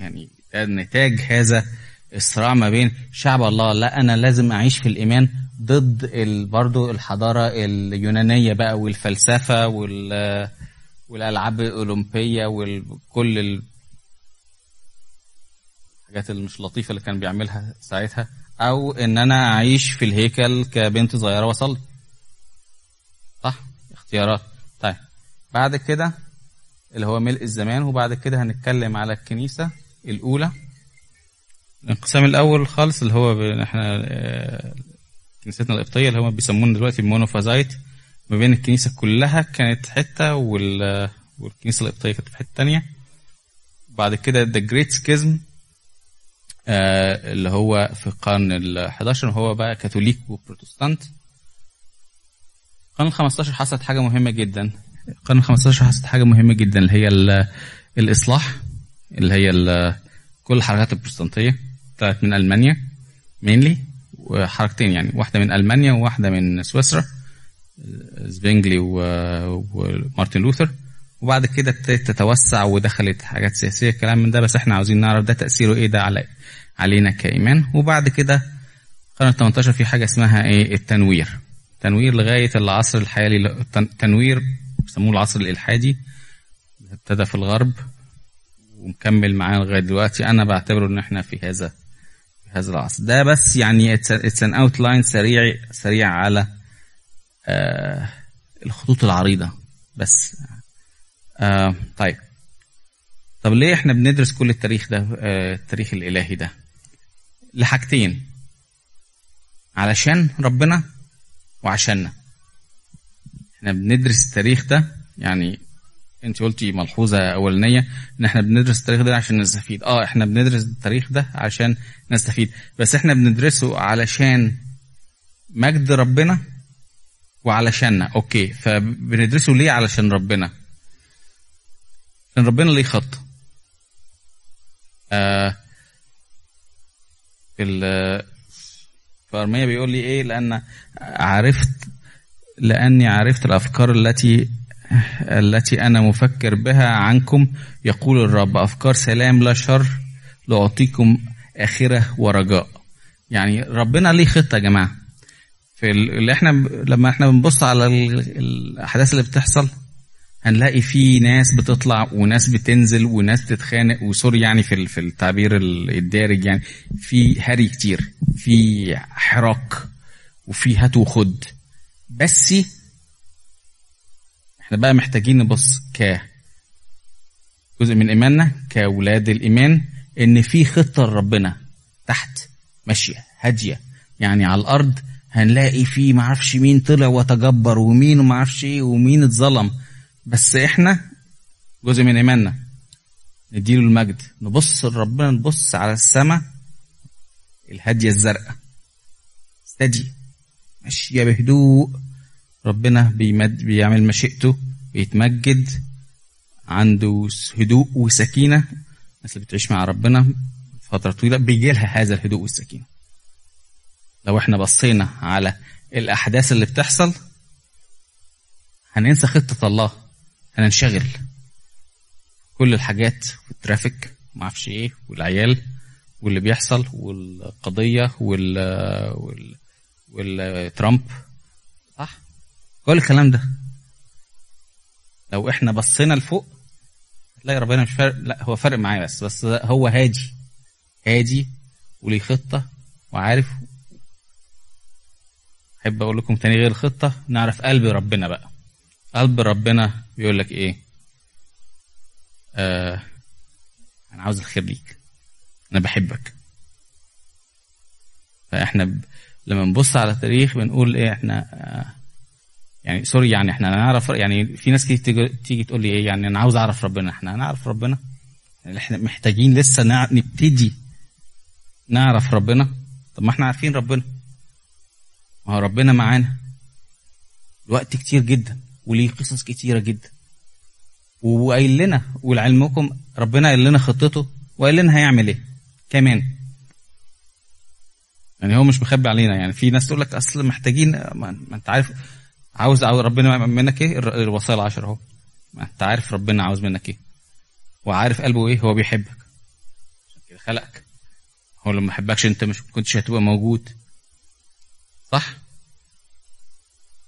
يعني ده نتاج هذا الصراع ما بين شعب الله. لا أنا لازم أعيش في الإيمان ضد برضو الحضارة اليونانية بقى والفلسفة وال والألعاب الأولمبية وكل ال- الحاجات اللي مش لطيفة اللي كان بيعملها ساعتها أو إن أنا أعيش في الهيكل كبنت صغيرة وأصلي. صح؟ اختيارات. طيب بعد كده اللي هو ملء الزمان وبعد كده هنتكلم على الكنيسة الأولى. الانقسام الأول خالص اللي هو إحنا آه، كنيستنا القبطية اللي هم بيسمونا دلوقتي ال Monophysite ما بين الكنيسة كلها كانت حتة وال والكنيسة القبطية كانت في حتة تانية. بعد كده the Great Schism اللي هو في القرن ال 11 هو بقى كاثوليك وبروتستانت. القرن ال 15 حصلت حاجة مهمة جدا. القرن ال 15 حصلت حاجة مهمة جدا اللي هي ال- الإصلاح اللي هي كل الحركات البروتستانتية. طلعت من ألمانيا مينلي وحركتين يعني واحدة من ألمانيا وواحدة من سويسرا زبينجلي و- ومارتن لوثر. وبعد كده ابتدت تتوسع ودخلت حاجات سياسية كلام من ده بس إحنا عاوزين نعرف ده تأثيره إيه ده على علينا كإيمان. وبعد كده القرن ال 18 في حاجة اسمها إيه التنوير. تنوير لغاية العصر الحالي تنوير بيسموه العصر الإلحادي ابتدى في الغرب ومكمل معانا لغاية دلوقتي. أنا بعتبره إن إحنا في هذا هذا العصر ده بس يعني it's an outline سريع سريع على آه الخطوط العريضة. بس آه طيب. طب ليه إحنا بندرس كل التاريخ ده آه التاريخ الإلهي ده؟ لحاجتين. علشان ربنا وعشاننا. إحنا بندرس التاريخ ده يعني انت قلتي ملحوظة أولانية. ان إحنا بندرس التاريخ ده عشان نستفيد. آه إحنا بندرس التاريخ ده عشان نستفيد. بس إحنا بندرسه علشان مجد ربنا وعلشاننا. أوكي فبندرسه ليه علشان ربنا؟ عشان ربنا ليه خط؟ آه ال- في ارميا بيقول لي إيه؟ لأن عرفت لأني عرفت الأفكار التي التي أنا مفكر بها عنكم. يقول الرب أفكار سلام لا شر لأعطيكم آخرة ورجاء. يعني ربنا ليه خطة يا جماعة؟ في ال- اللي إحنا لما إحنا بنبص على ال- الأحداث اللي بتحصل هنلاقي في ناس بتطلع وناس بتنزل وناس بتتخانق. وسوري يعني في في التعبير ال- الدارج يعني في هري كتير في حراك وفي هات وخد. بس إحنا بقى محتاجين نبص ك جزء من إيماننا كأولاد الإيمان إن في خطة لربنا تحت ماشية هادية. يعني على الأرض هنلاقي في معرفش مين طلع وتجبر ومين ومعرفش إيه ومين اتظلم. بس إحنا جزء من إيماننا نديله المجد. نبص لربنا نبص على السماء الهادية الزرقاء. استدي ماشيه بهدوء. ربنا بيمد بيعمل مشيئته بيتمجد عنده هدوء وسكينة. الناس اللي بتعيش مع ربنا فترة طويلة بيجي لها هذا الهدوء والسكينة. لو إحنا بصينا على الأحداث اللي بتحصل هننسى خطة الله هننشغل. كل الحاجات والترافيك ما أعرفش إيه والعيال واللي بيحصل والقضية وال وال والترامب. صح كل الكلام ده. لو إحنا بصينا لفوق هتلاقي ربنا مش فارق لا هو فارق معايا بس بس هو هادي. هادي وليه خطة وعارف. أحب أقول لكم تاني غير الخطة نعرف قلب ربنا بقى. قلب ربنا بيقول لك إيه؟ آه أنا عاوز الخير ليك. أنا بحبك. فإحنا ب... لما نبص على التاريخ بنقول إيه؟ إحنا آه يعني سوري يعني إحنا نعرف يعني في ناس كتير تيجي, تقول لي إيه يعني أنا عاوز أعرف ربنا إحنا هنعرف ربنا. يعني إحنا محتاجين لسه. نبتدي نعرف ربنا. طب ما إحنا عارفين ربنا. ما هو ربنا معانا. الوقت كتير جدا وليه قصص كتيرة جدا. وقايل لنا ولعلمكم ربنا قايل لنا خطته وقايل لنا هيعمل إيه كمان. يعني هو مش مخبي علينا يعني في ناس تقول لك أصل محتاجين ما أنت عارف عاوز عاوز ربنا منك إيه؟ الوصايا العشر أهو. أنت عارف ربنا عاوز منك إيه. وعارف قلبه إيه؟ هو بيحبك. عشان كده خلقك. هو لما ما حبكش أنت مش كنتش هتبقى موجود. صح؟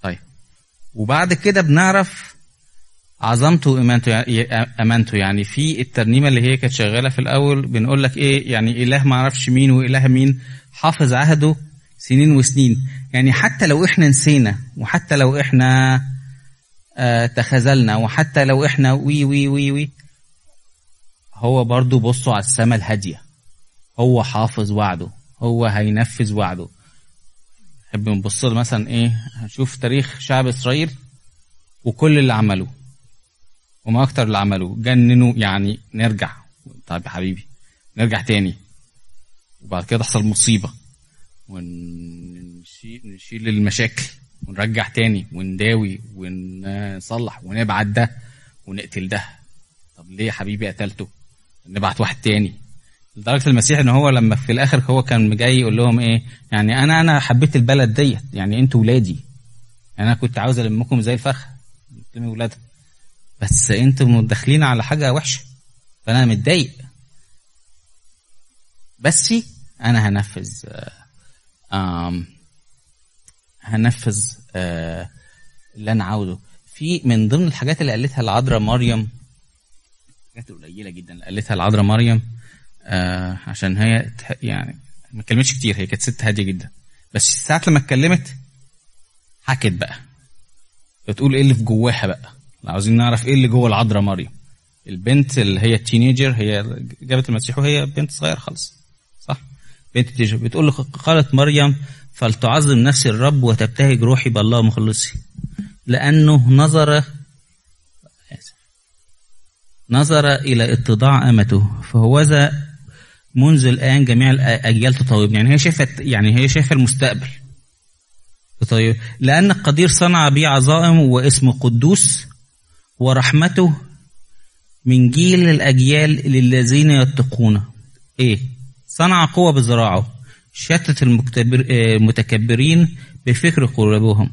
طيب. وبعد كده بنعرف عظمته وامانته أمانته. يعني في الترنيمة اللي هي كانت شغالة في الأول بنقول لك إيه؟ يعني إله ما أعرفش مين وإله مين حافظ عهده سنين وسنين. يعني حتى لو إحنا نسينا وحتى لو إحنا آه تخاذلنا وحتى لو إحنا وي وي وي وي هو برضو بصوا على السماء الهادية. هو حافظ وعده هو هينفذ وعده. نحب نبص مثلا إيه؟ هنشوف تاريخ شعب إسرائيل وكل اللي عملوه. وما أكتر اللي عملوه. جننوا يعني نرجع. طيب يا حبيبي نرجع تاني. وبعد كده تحصل مصيبة. ونشيل نشيل المشاكل ونرجع تاني ونداوي ونصلح ونبعت ده ونقتل ده. طب ليه يا حبيبي قتلته؟ نبعت واحد تاني. لدرجة المسيح إن هو لما في الآخر هو كان جاي يقول لهم إيه؟ يعني أنا أنا حبيت البلد ديت. يعني أنتوا ولادي. يعني أنا كنت عاوز ألمكم زي الفرخة. تلمي ولادها بس أنتوا داخلين على حاجة وحشة. فأنا متضايق. بس أنا هنفذ هنفذ آه اللي أنا عاوزه. في من ضمن الحاجات اللي قالتها العذراء مريم حاجات قليلة جدا اللي قالتها العذراء مريم آه عشان هي يعني ما اتكلمتش كتير هي كانت ست هادية جدا. بس ساعة لما اتكلمت حكت بقى. بتقول إيه اللي في جواها بقى؟ عاوزين نعرف إيه اللي جوه العذراء مريم. البنت اللي هي التينيجر هي جابت المسيح وهي بنت صغيرة خالص. بنت بتقول له قالت مريم فلتعظم نفسي الرب وتبتهج روحي بالله مخلصي. لأنه نظر. نظر إلى اتضاع أمته. فهوذا منذ الآن جميع الأجيال تطاوبني. يعني هي شايفه يعني هي شايفة المستقبل. طيب لأن القدير صنع بي عظائم واسمه قدوس ورحمته من جيل الأجيال للذين يتقونه إيه؟ صنع قوة بذراعه شتت المكتبر المتكبرين بفكر قلوبهم.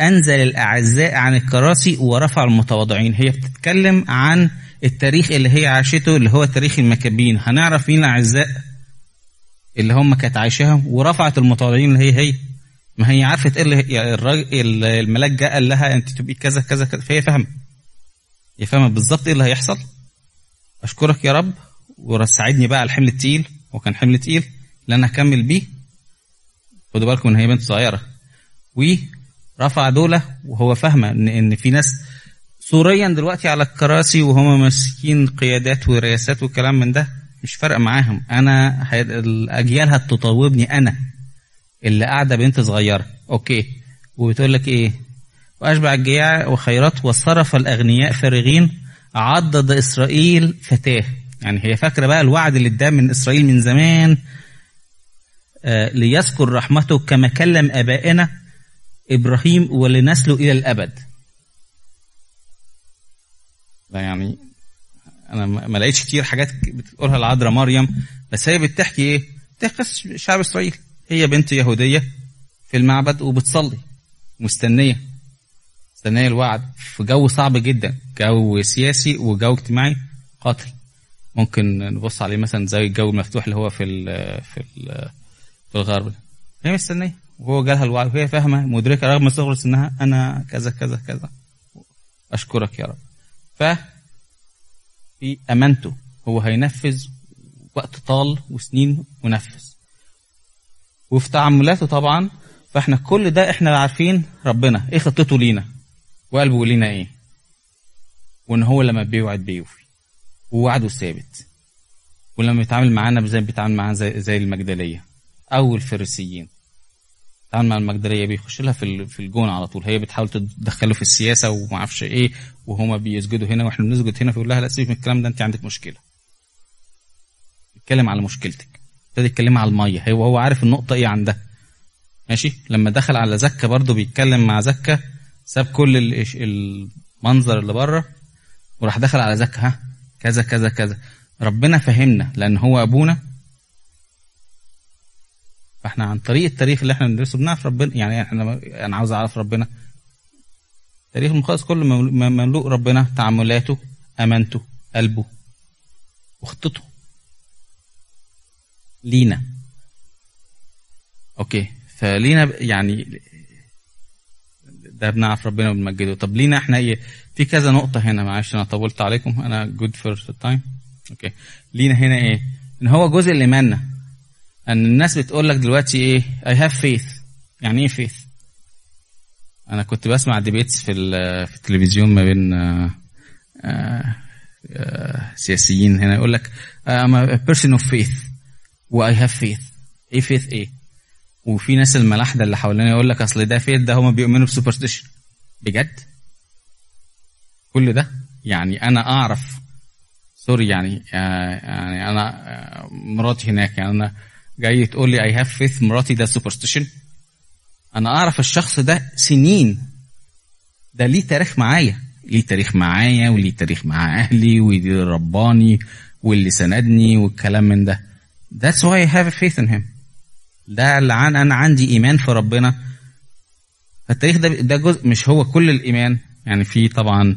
أنزل الأعزاء عن الكراسي ورفع المتواضعين. هي بتتكلم عن التاريخ اللي هي عاشته اللي هو تاريخ المكابين. هنعرف مين الأعزاء اللي هم كانت عايشاها ورفعت المتواضعين اللي هي هي. ما هي عرفت إيه الراجل الملاك جاء قال لها أنت تبقي كذا كذا كذا. فهي فاهمة. هي فاهمة بالظبط إيه اللي هيحصل. أشكرك يا رب. وساعدني بقى على الحمل التقيل. وكان حمل تقيل اللي أنا هكمل بيه خدوا بالكم إن هي بنت صغيرة. ورفع دولة وهو فاهمه ان إن في ناس سوريا دلوقتي على الكراسي وهم ماسكين قيادات ورئاسات وكلام من ده مش فارقة معاهم. أنا الأجيال هتطوبني أنا اللي قاعدة بنت صغيرة. أوكي. وبتقول لك إيه؟ وأشبع الجياع وخيرات وصرف الأغنياء فارغين عضد إسرائيل فتاة. يعني هي فاكرة بقى الوعد اللي اداه من إسرائيل من زمان آه ليذكر رحمته كما كلم آبائنا إبراهيم ولنسله إلى الأبد. ده يعني أنا ما لقيتش كتير حاجات بتقولها العذراء مريم بس هي بتحكي إيه؟ بتحكي شعب إسرائيل. هي بنت يهودية في المعبد وبتصلي مستنية مستنية الوعد في جو صعب جدا جو سياسي وجو اجتماعي قاتل. ممكن نبص عليه مثلا زي الجو المفتوح اللي هو في ال في ال في الغرب هي مستنية وهو جالها الوعد وهي فاهمة مدركة رغم صغر سنها أنا كذا كذا كذا. أشكرك يا رب. ف في أمانته هو هينفذ وقت طال وسنين ونفذ وفي تعاملاته طبعا فإحنا كل ده إحنا عارفين ربنا إيه خطته لينا؟ وقلبه لينا إيه؟ وإن هو لما بيوعد بيوفي. ووعده ثابت. ولما بيتعامل معانا زي بيتعامل معانا زي, زي المجدلية. أو الفريسيين بيتعامل مع المجدلية بيخش لها في في الجون على طول. هي بتحاول تدخله في السياسة وما أعرفش إيه وهما بيسجدوا هنا وإحنا بنسجد هنا فيقول لها لا سيبك من الكلام ده أنت عندك مشكلة. اتكلم على مشكلتك. ابتدى يتكلم على المية. هو هو عارف النقطة إيه عندها. ماشي؟ لما دخل على زكا برضه بيتكلم مع زكا ساب كل المنظر اللي بره وراح دخل على زكا ها؟ كذا كذا كذا. ربنا فهمنا لأن هو أبونا. فإحنا عن طريق التاريخ اللي إحنا بندرسه بنعرف ربنا يعني إحنا أنا عاوز أعرف ربنا. تاريخ المقدس كله مملوء ربنا تعاملاته أمانته قلبه وخطته لينا. أوكي. فلينا يعني ده بنعرف ربنا وبنمجده. طب لينا إحنا إيه؟ في كذا نقطة هنا معلش أنا طولت عليكم. أنا good for time أوكي لينا هنا إيه؟ إن هو جزء لإيماننا إن الناس بتقول لك دلوقتي إيه؟ I have faith يعني إيه faith أنا كنت بسمع debates في في التلفزيون ما بين آه، آه، آه، سياسيين هنا. يقول لك I'm a person of faith. و I have إيه faith إيه؟ وفي ناس الملاحدة اللي حوالينا يقول لك أصل ده faith ده هما بيؤمنوا ب superstition بجد؟ كل ده؟ يعني أنا أعرف sorry يعني آه، يعني أنا آه، مراتي هناك. يعني أنا جاي تقول لي I have faith مراتي ده سوبرستيشن أنا أعرف الشخص ده سنين. ده ليه تاريخ معايا. ليه تاريخ معايا وليه تاريخ مع أهلي واللي رباني واللي سندني والكلام من ده. That's why I have faith in him. ده اللي عن أنا عندي إيمان في ربنا. فالتاريخ ده ده جزء مش هو كل الإيمان. يعني في طبعا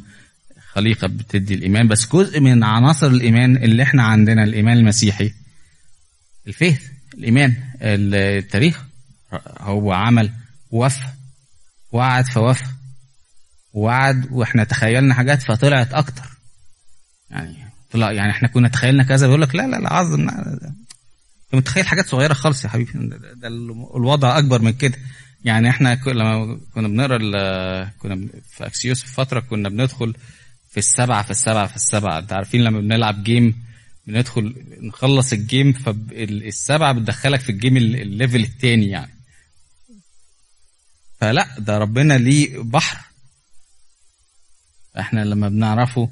خليقة بتدي الإيمان بس جزء من عناصر الإيمان اللي إحنا عندنا الإيمان المسيحي. الفيث الإيمان التاريخ هو عمل وفى وعد فوفى وعد وإحنا تخيلنا حاجات فطلعت أكتر. يعني طلع يعني إحنا كنا تخيلنا كذا بيقول لك لا لا لا عظم. أنت متخيل حاجات صغيرة خالص يا حبيبي؟ ده, ده- الوضع أكبر من كده. يعني إحنا لما كنا بنقرأ كنا في أكسيوس في فترة كنا بندخل في السبعة في السبعة في السبعة. انت عارفين لما بنلعب جيم بندخل نخلص الجيم فالسبعه بتدخلك في الجيم ال- الليفل التاني يعني. فلا ده ربنا ليه بحر. إحنا لما بنعرفه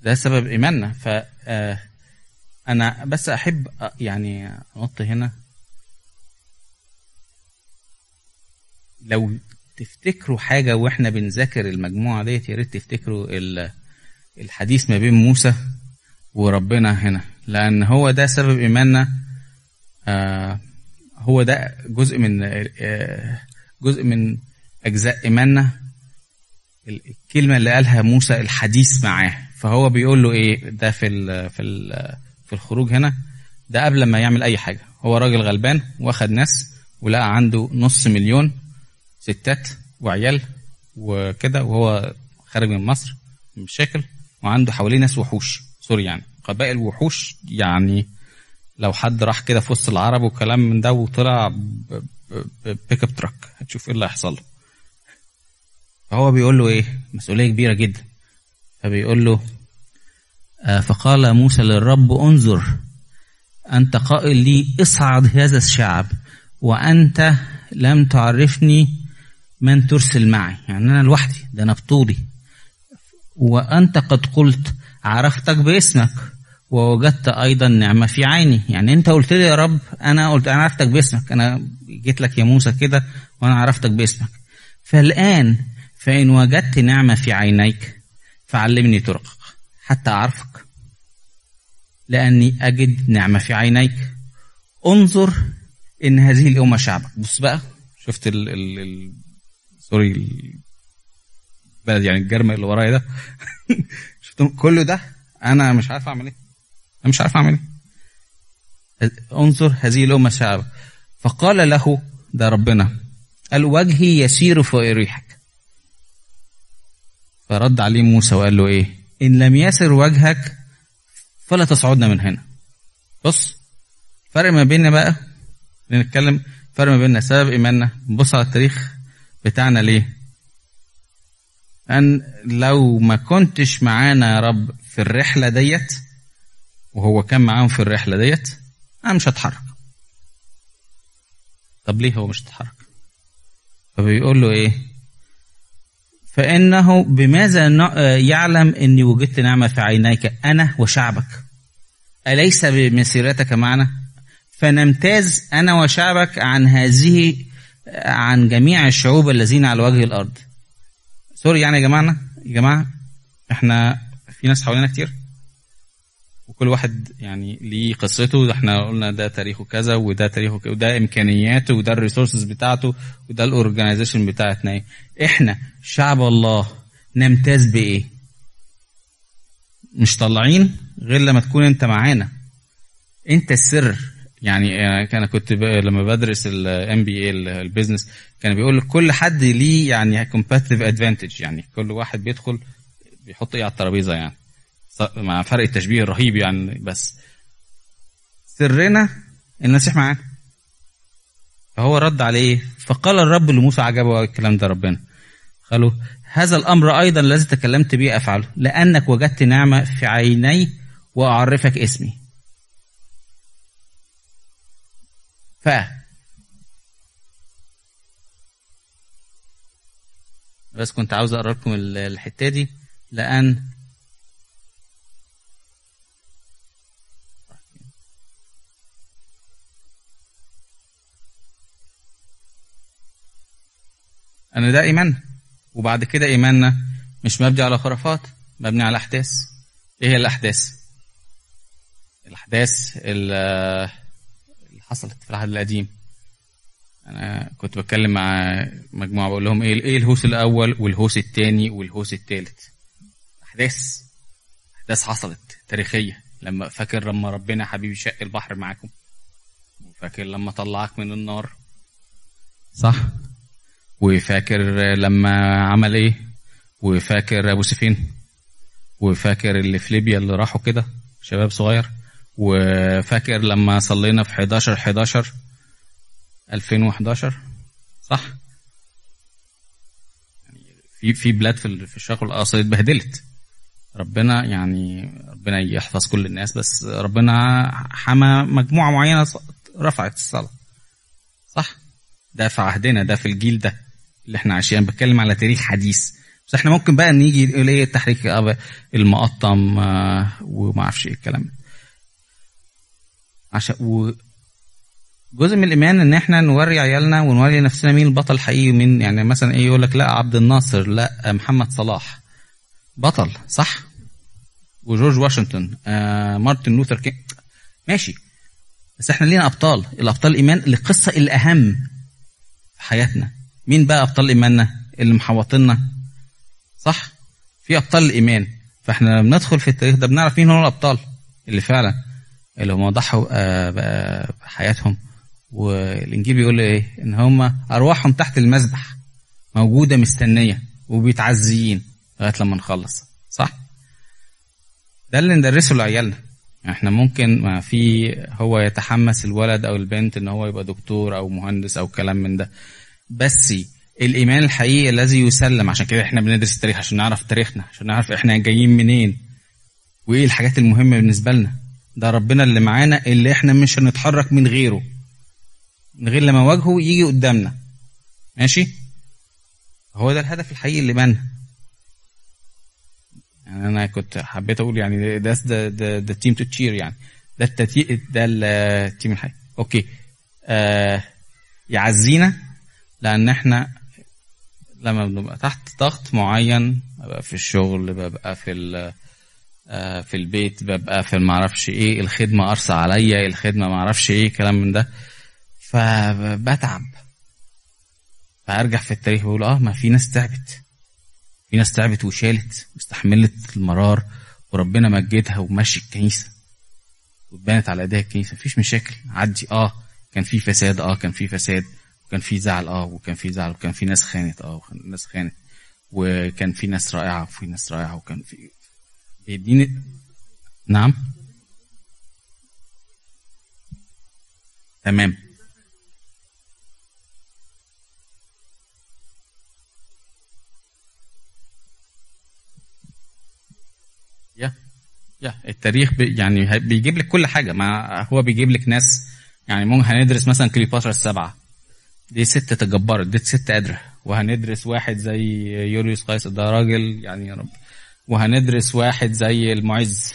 ده سبب إيماننا. ف آه، أنا بس أحب أ- يعني أنط هنا. لو تفتكروا حاجة وإحنا بنذاكر المجموعة ديت؟ يا ريت تفتكروا ال- الحديث ما بين موسى وربنا هنا لأن هو ده سبب إيماننا. آه، هو ده جزء من آه، جزء من أجزاء إيماننا. الكلمة اللي قالها موسى الحديث معاه. فهو بيقول له إيه؟ ده في ال في ال في الخروج هنا. ده قبل ما يعمل أي حاجة. هو راجل غلبان واخد ناس ولقى عنده نص مليون. ستات وعيال وكده وهو خارج من مصر مشاكل وعنده حواليه ناس وحوش. sorry يعني قبائل وحوش. يعني لو حد راح كده في وسط العرب وكلام من ده وطلع pickup truck هتشوف إيه اللي هيحصل له. فهو بيقول له إيه؟ مسؤولية كبيرة جدا. فبيقول له آه، فقال موسى للرب انظر أنت قائل لي اصعد هذا الشعب وأنت لم تعرفني من ترسل معي. يعني أنا لوحدي. ده أنا بطولي. وأنت قد قلت عرفتك باسمك ووجدت أيضا نعمة في عيني. يعني أنت قلت لي يا رب أنا قلت أنا عرفتك باسمك. أنا جيت لك يا موسى كده وأنا عرفتك باسمك. فالآن فإن وجدت نعمة في عينيك فعلمني طرقك حتى أعرفك لأني أجد نعمة في عينيك. انظر إن هذه الأمة شعبك. بص بقى شفت ال ال سوري البلد يعني الجرم اللي ورايا ده. شفت كل ده؟ أنا مش عارف أعمل إيه. أنا مش عارف أعمل إيه. انظر هذه الامه شعبك فقال له ده ربنا قال وجهي يسير فوق ريحك. فرد عليه موسى وقال له إيه؟ إن لم يسر وجهك فلا تصعدنا من هنا. بص فرق ما بيننا بقى بنتكلم فرق ما بيننا سبب إيماننا. نبص على التاريخ. بتاعنا ليه؟ ان لو ما كنتش معانا يا رب في الرحلة ديت وهو كان معاهم في الرحلة ديت أنا مش هتحرك. طب ليه هو مش هتحرك؟ فبيقول له إيه؟ فإنه بماذا يعلم إني وجدت نعمة في عينيك أنا وشعبك؟ أليس بمسيرتك معنا؟ فنمتاز أنا وشعبك عن هذه عن جميع الشعوب الذين على وجه الأرض. sorry يعني يا جماعة يا جماعة إحنا في ناس حوالينا كتير. وكل واحد يعني ليه قصته. إحنا قلنا ده تاريخه كذا وده تاريخه كذا وده إمكانياته وده ال resources بتاعته وده ال organization بتاعتنا إيه إحنا شعب الله نمتاز بإيه؟ مش طالعين غير لما تكون أنت معانا. أنت السر. يعني أنا كنت. لما بدرس ال MBA ال business كان بيقول لك كل حد ليه يعني competitive advantage يعني كل واحد بيدخل بيحط إيه على الترابيزة يعني. مع فرق التشبيه الرهيب يعني بس. سرنا المسيح معانا فهو رد عليه فقال الرب لموسى عجبه الكلام ده ربنا. قالوا هذا الأمر أيضا الذي تكلمت به أفعله لأنك وجدت نعمة في عيني وأعرفك اسمي. ف. بس كنت عاوز أقرأ لكم ال- الحتة دي. لأن ان ده إيمان وبعد كده إيماننا مش مبني على خرافات مبني على أحداث. إيه هي الأحداث؟ الأحداث ال- اللي حصلت. في العهد القديم. أنا كنت بتكلم مع مجموعة بقول لهم إيه إيه الهوس الأول والهوس الثاني والهوس الثالث أحداث أحداث حصلت تاريخية. لما فاكر لما ربنا حبيبي شق البحر معاكم؟ وفاكر لما طلعك من النار؟ صح. وفاكر لما عمل إيه؟ وفاكر أبو سفين؟ وفاكر اللي في ليبيا اللي راحوا كده؟ شباب صغير. وفاكر لما صلينا في 11 11 2011 صح؟ يعني في في بلاد في في الشرق الأوسط اتبهدلت. ربنا يعني ربنا يحفظ كل الناس بس ربنا حمى مجموعة معينة رفعت الصلاة. صح؟ ده في عهدنا ده في الجيل ده اللي إحنا عايشين. بتكلم على تاريخ حديث. بس إحنا ممكن بقى نيجي نقول إيه التحريك المقطم آه، وما أعرفش إيه الكلام ده. عشان و جزء من الإيمان إن إحنا نوري عيالنا ونوري نفسنا مين البطل الحقيقي ومين يعني مثلا إيه يقول لك لا عبد الناصر لا محمد صلاح. بطل صح؟ وجورج واشنطن آه مارتن لوثر كينج ماشي. بس إحنا لينا أبطال. الأبطال الإيمان القصة الأهم في حياتنا. مين بقى أبطال إيماننا؟ اللي محوطيننا. صح؟ في أبطال الإيمان. فإحنا لما بندخل في التاريخ ده بنعرف مين هم الأبطال اللي فعلا. اللي هم ضحوا آه، بحياتهم والإنجيل بيقول إيه؟ إن هم أرواحهم تحت المذبح موجودة مستنية وبيتعزيين لغاية لما نخلص. صح؟ ده اللي ندرسه لعيالنا. إحنا ممكن ما في هو يتحمس الولد أو البنت إن هو يبقى دكتور أو مهندس أو كلام من ده. بس الإيمان الحقيقي الذي يسلم عشان كده إحنا بندرس التاريخ عشان نعرف تاريخنا عشان نعرف إحنا جايين منين وإيه الحاجات المهمة بالنسبة لنا. ده ربنا اللي معانا اللي إحنا مش هنتحرك من غيره من غير لما وجهه يجي قدامنا. ماشي؟ هو ده الهدف الحقيقي اللي بنا يعني أنا كنت حبيت أقول يعني ده ده ده, theme to share يعني. ده الـ the... ده التيم الحقيقي. أوكي. آه يعزينا لأن إحنا لما بنبقى تحت ضغط معين ببقى في الشغل ببقى في في البيت ببقى في المعرفش إيه الخدمة قارصة عليا الخدمة معرفش إيه كلام من ده. فبتعب. فارجع في التاريخ واقول آه ما في ناس تعبت. في ناس تعبت وشالت واستحملت المرار وربنا مجدها ومشي الكنيسة واتبنت على إيديها الكنيسة. مفيش مشاكل. عدي. آه كان في فساد. آه كان في فساد. وكان في زعل. آه وكان في زعل. وكان في ناس خانت. آه وكان ناس خانت. وكان في ناس رائعة وفي ناس رائعة وكان في بيديني نعم. تمام. يا يا التاريخ بي يعني بيجيب لك كل حاجة. ما هو بيجيب لك ناس يعني ممكن هندرس مثلا كليوباترا السبعة. دي ست تجبرت دي ست قادرة. وهندرس واحد زي يوليوس قيصر ده راجل يعني يا رب. وهندرس واحد زي المعز.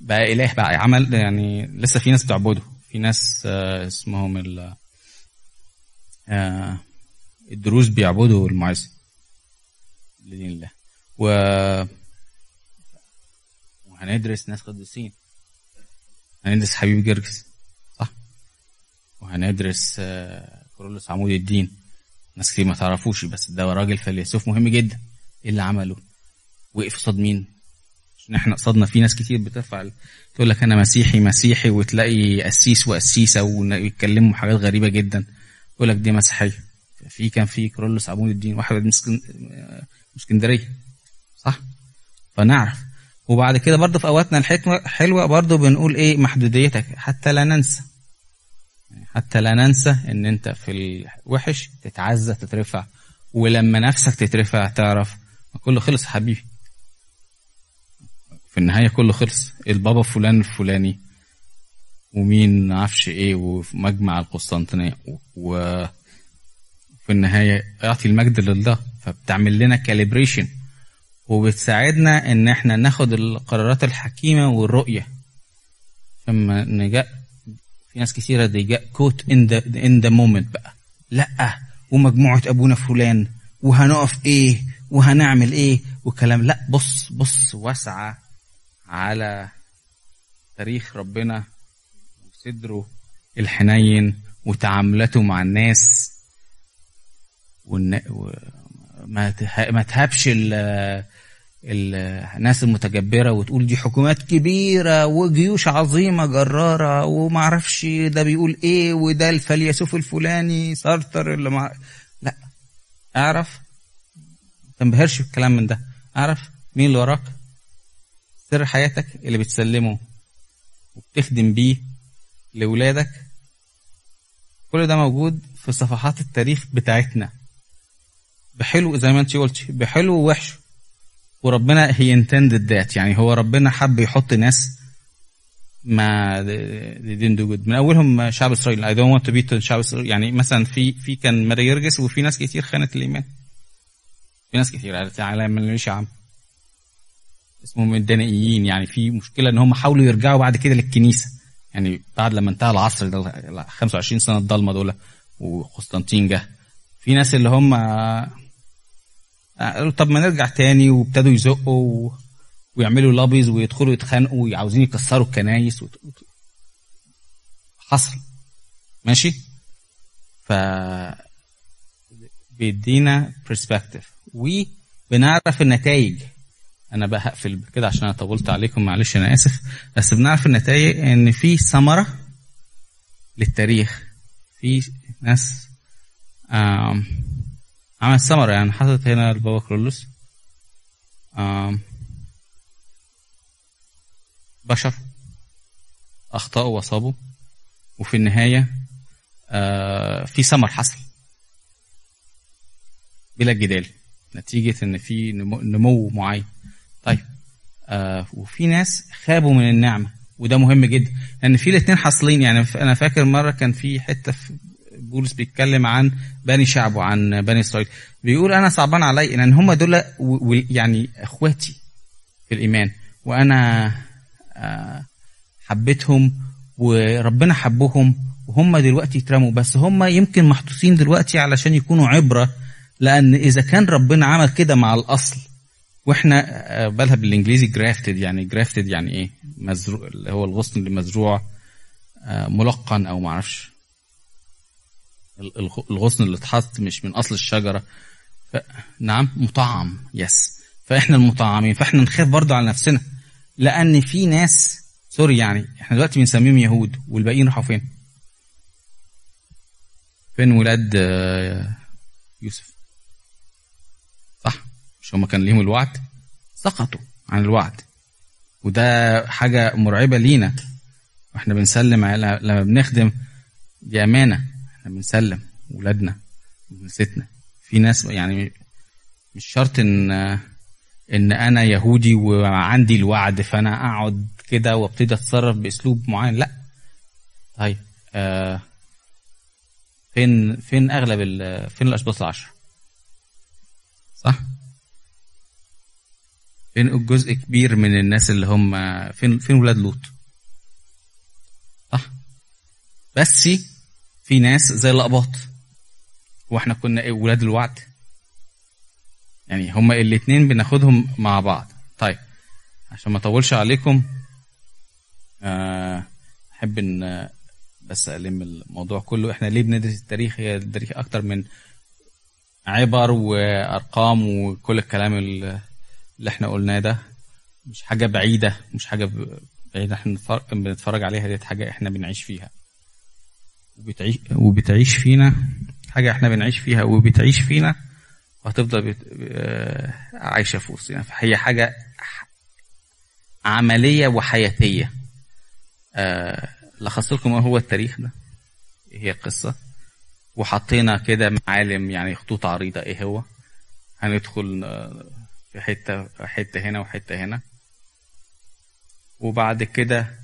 بقى إله بقى عمل يعني لسه في ناس بتعبده. في ناس آه، اسمهم ال آه، الدروز بيعبدوا المعز. لدين الله. و وهندرس ناس قديسين. هندرس حبيب جرجس صح؟ وهندرس آه، كورولوس عمود الدين. ناس كتير ما تعرفوش بس ده راجل فيلسوف مهم جدا. اللي عمله. وقف قصاد مين؟ عشان إحنا قصادنا في ناس كتير بترفع ال- تقول لك أنا مسيحي مسيحي وتلاقي قسيس وقسيسة ويتكلموا حاجات غريبة جدا. يقول لك دي مسيحية. في كان في كرولوس عمود الدين واحد من اسكندرية. صح؟ فنعرف. وبعد كده برضه في أوقاتنا الحكمة حلوة برضه بنقول إيه؟ محدوديتك. حتى لا ننسى. حتى لا ننسى إن أنت في الوحش تتعزى تترفع. ولما نفسك تترفع تعرف كله خلص حبيبي. في النهاية كله خلص. البابا فلان الفلاني ومين معرفش إيه وفي مجمع القسطنطينية وفي النهاية أعطي المجد لله. فبتعمل لنا كاليبريشن وبتساعدنا إن إحنا ناخد القرارات الحكيمة والرؤية. لما نجاء في ناس كثيرة they get caught in the, in the moment بقى. لأ ومجموعة أبونا فلان وهنقف إيه؟ وهنعمل إيه وكلام لا بص بص واسعة على تاريخ ربنا وصدره الحنين وتعاملاته مع الناس والن... و... ما ته... ما تهابش ال... ال- الناس المتجبرة وتقول دي حكومات كبيرة وجيوش عظيمة جرارة وما أعرفش ده بيقول إيه وده الفيلسوف الفلاني سارتر اللي مع... لا اعرف تنبهرش بالكلام من ده. أعرف مين اللي وراك؟ سر حياتك اللي بتسلمه وبتخدم بيه لولادك. كل ده موجود في صفحات التاريخ بتاعتنا. بحلو زي ما انت قلتي بحلو ووحش. وربنا هي intended that. يعني هو ربنا حب يحط ناس ما didn't do good. من أولهم شعب إسرائيل. Want to be to شعب إسرائيل. يعني مثلا في في كان ماري يرجس وفي ناس كتير خانت الإيمان. في ناس كتير قالت على ماليش عم؟ اسمهم الدنائيين يعني في مشكلة إن هم حاولوا يرجعوا بعد كده للكنيسة. يعني بعد لما انتهى العصر ده ال 25 سنة الضلمة دول وقسطنطين جه في ناس اللي هم قالوا طب ما نرجع تاني. وابتدوا يزقوا و... ويعملوا lobbies ويدخلوا يتخانقوا وعاوزين يكسروا الكنايس وت... حصل. ماشي؟ ف بيدينا perspective وبنعرف النتائج. أنا بقى هقفل كده عشان أنا طولت عليكم معلش أنا آسف. بس بنعرف النتائج إن في ثمرة للتاريخ. في ناس آم عمل ثمرة يعني حاطط هنا البابا كرولوس. بشر أخطأوا وأصابوا. وفي النهاية آه في ثمر حصل بلا جدال. نتيجة إن في نمو, معين. طيب آه وفي ناس خابوا من النعمة وده مهم جدا لأن في الاثنين حاصلين. يعني أنا فاكر مرة كان في حتة في بولس بيتكلم عن بني شعبه عن بني إسرائيل. بيقول أنا صعبان علي لأن هم دول يعني إخواتي في الإيمان وأنا آه حبيتهم وربنا حبهم وهم دلوقتي اترموا بس هم يمكن محطوطين دلوقتي علشان يكونوا عبرة لأن إذا كان ربنا عمل كده مع الأصل وإحنا بالها بالإنجليزي grafted يعني grafted يعني إيه؟ مزروع اللي هو الغصن اللي مزروع ملقم أو معرفش. الغصن اللي اتحط مش من أصل الشجرة. ف... نعم مطعم yes فإحنا المطعمين فإحنا نخاف برضو على نفسنا. لأن في ناس sorry يعني إحنا دلوقتي بنسميهم يهود والباقيين راحوا فين؟ فين ولاد يوسف؟ مش هما كان ليهم الوعد؟ سقطوا عن الوعد. وده حاجة مرعبة لينا. وإحنا بنسلم على لما بنخدم دي أمانة. إحنا بنسلم ولادنا وكنيستنا في ناس يعني مش شرط ان إن أنا يهودي وعندي الوعد فأنا أقعد كده وأبتدي أتصرف بأسلوب معين. لا. طيب آه فين فين أغلب فين الأشباط العشر؟ صح؟ فين جزء كبير من الناس اللي هم فين فين ولاد لوط؟ صح؟ بس في ناس زي الأقباط. وإحنا كنا إيه ولاد الوعد. يعني هما الاتنين بناخدهم مع بعض. طيب عشان ما أطولش عليكم أحب آه إن بس ألم الموضوع كله. إحنا ليه بندرس التاريخ؟ هي التاريخ أكتر من عبر وأرقام وكل الكلام اللي إحنا قلناه ده مش حاجة بعيدة مش حاجة بعيدة إحنا بنتفرج- عليها ديت حاجة إحنا بنعيش فيها. وبتعيش وبتعيش فينا حاجة إحنا بنعيش فيها وبتعيش فينا وهتفضل بت... آه، عايشة في وسطنا. فهي حاجة عملية وحياتية. آه، لخصت لكم ما هو التاريخ ده. إيه هي القصة وحطينا كده معالم يعني خطوط عريضة. إيه هو؟ هندخل آه، في حتة حتة هنا وحتة هنا. وبعد كده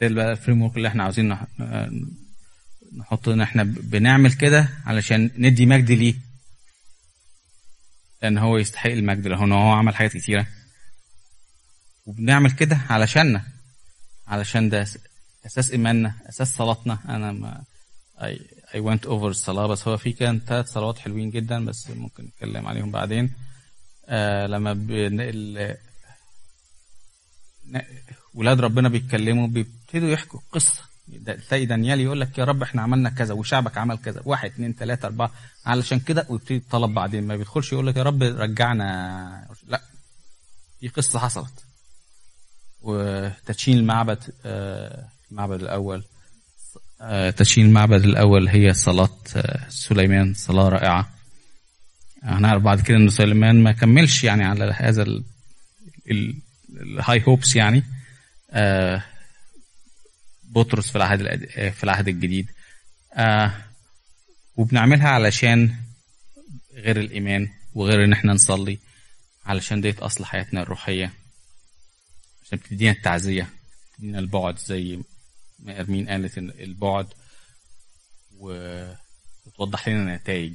ده بقى الفريم ورك اللي إحنا عاوزين نح- نحط إن إحنا بنعمل كده علشان ندي مجد ليه. لأن هو يستحق المجد لأن هو عمل حاجات كتيرة. وبنعمل كده علشاننا. علشان ده أساس إيماننا أساس صلاتنا. أنا ما I, I went over الصلاة بس هو في كان ثلاث صلوات حلوين جدا بس ممكن نتكلم عليهم بعدين. آه لما بنقل ولاد ربنا بيتكلموا بيبتدوا يحكوا قصة. تلاقي دانيال يقول لك يا رب إحنا عملنا كذا وشعبك عمل كذا. واحد اتنين تلاتة أربعة. علشان كده ويبتدي الطلب بعدين. ما بيدخلش يقول لك يا رب رجعنا. لا في قصة حصلت. وتدشين المعبد آه، المعبد الأول. آه، تدشين المعبد الأول هي صلاة آه، سليمان صلاة رائعة. هنعرف بعد كده ان سليمان ما كملش يعني على هذا ال- ال- الهاي هوبس يعني. آه، بطرس في العهد في العهد الجديد. وبنعملها علشان غير الإيمان وغير إن إحنا نصلي علشان ديت أصل حياتنا الروحية. عشان بتدينا التعزية بتدينا البعد زي ارمين قالت البعد وتوضح لنا نتائج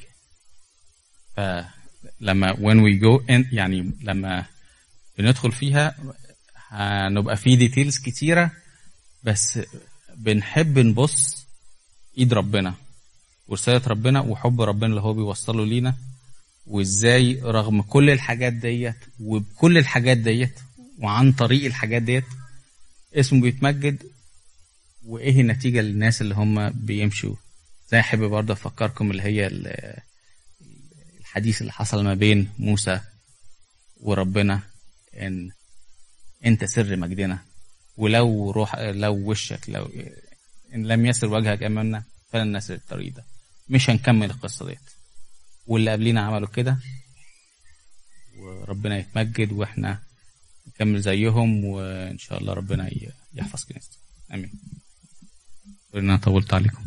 فلما when we go in يعني لما بندخل فيها هنبقى في ديتيلز كتيرة بس بنحب نبص إيد ربنا ورسالة ربنا وحب ربنا اللي هو بيوصله لينا وإزاي رغم كل الحاجات ديت وبكل الحاجات ديت وعن طريق الحاجات ديت اسمه بيتمجد وإيه النتيجة للناس اللي هم بيمشوا؟ زي أحب برضه أفكركم اللي هي ال- الحديث اللي حصل ما بين موسى وربنا إن أنت سر مجدنا ولو روح لو وشك لو إن لم يسر وجهك أمامنا فلن نسر الطريق ده. مش هنكمل القصة ديت. واللي قبلينا عملوا كده وربنا يتمجد وإحنا نكمل زيهم وإن شاء الله ربنا يحفظ كنيسته آمين. طولنا طولت عليكم.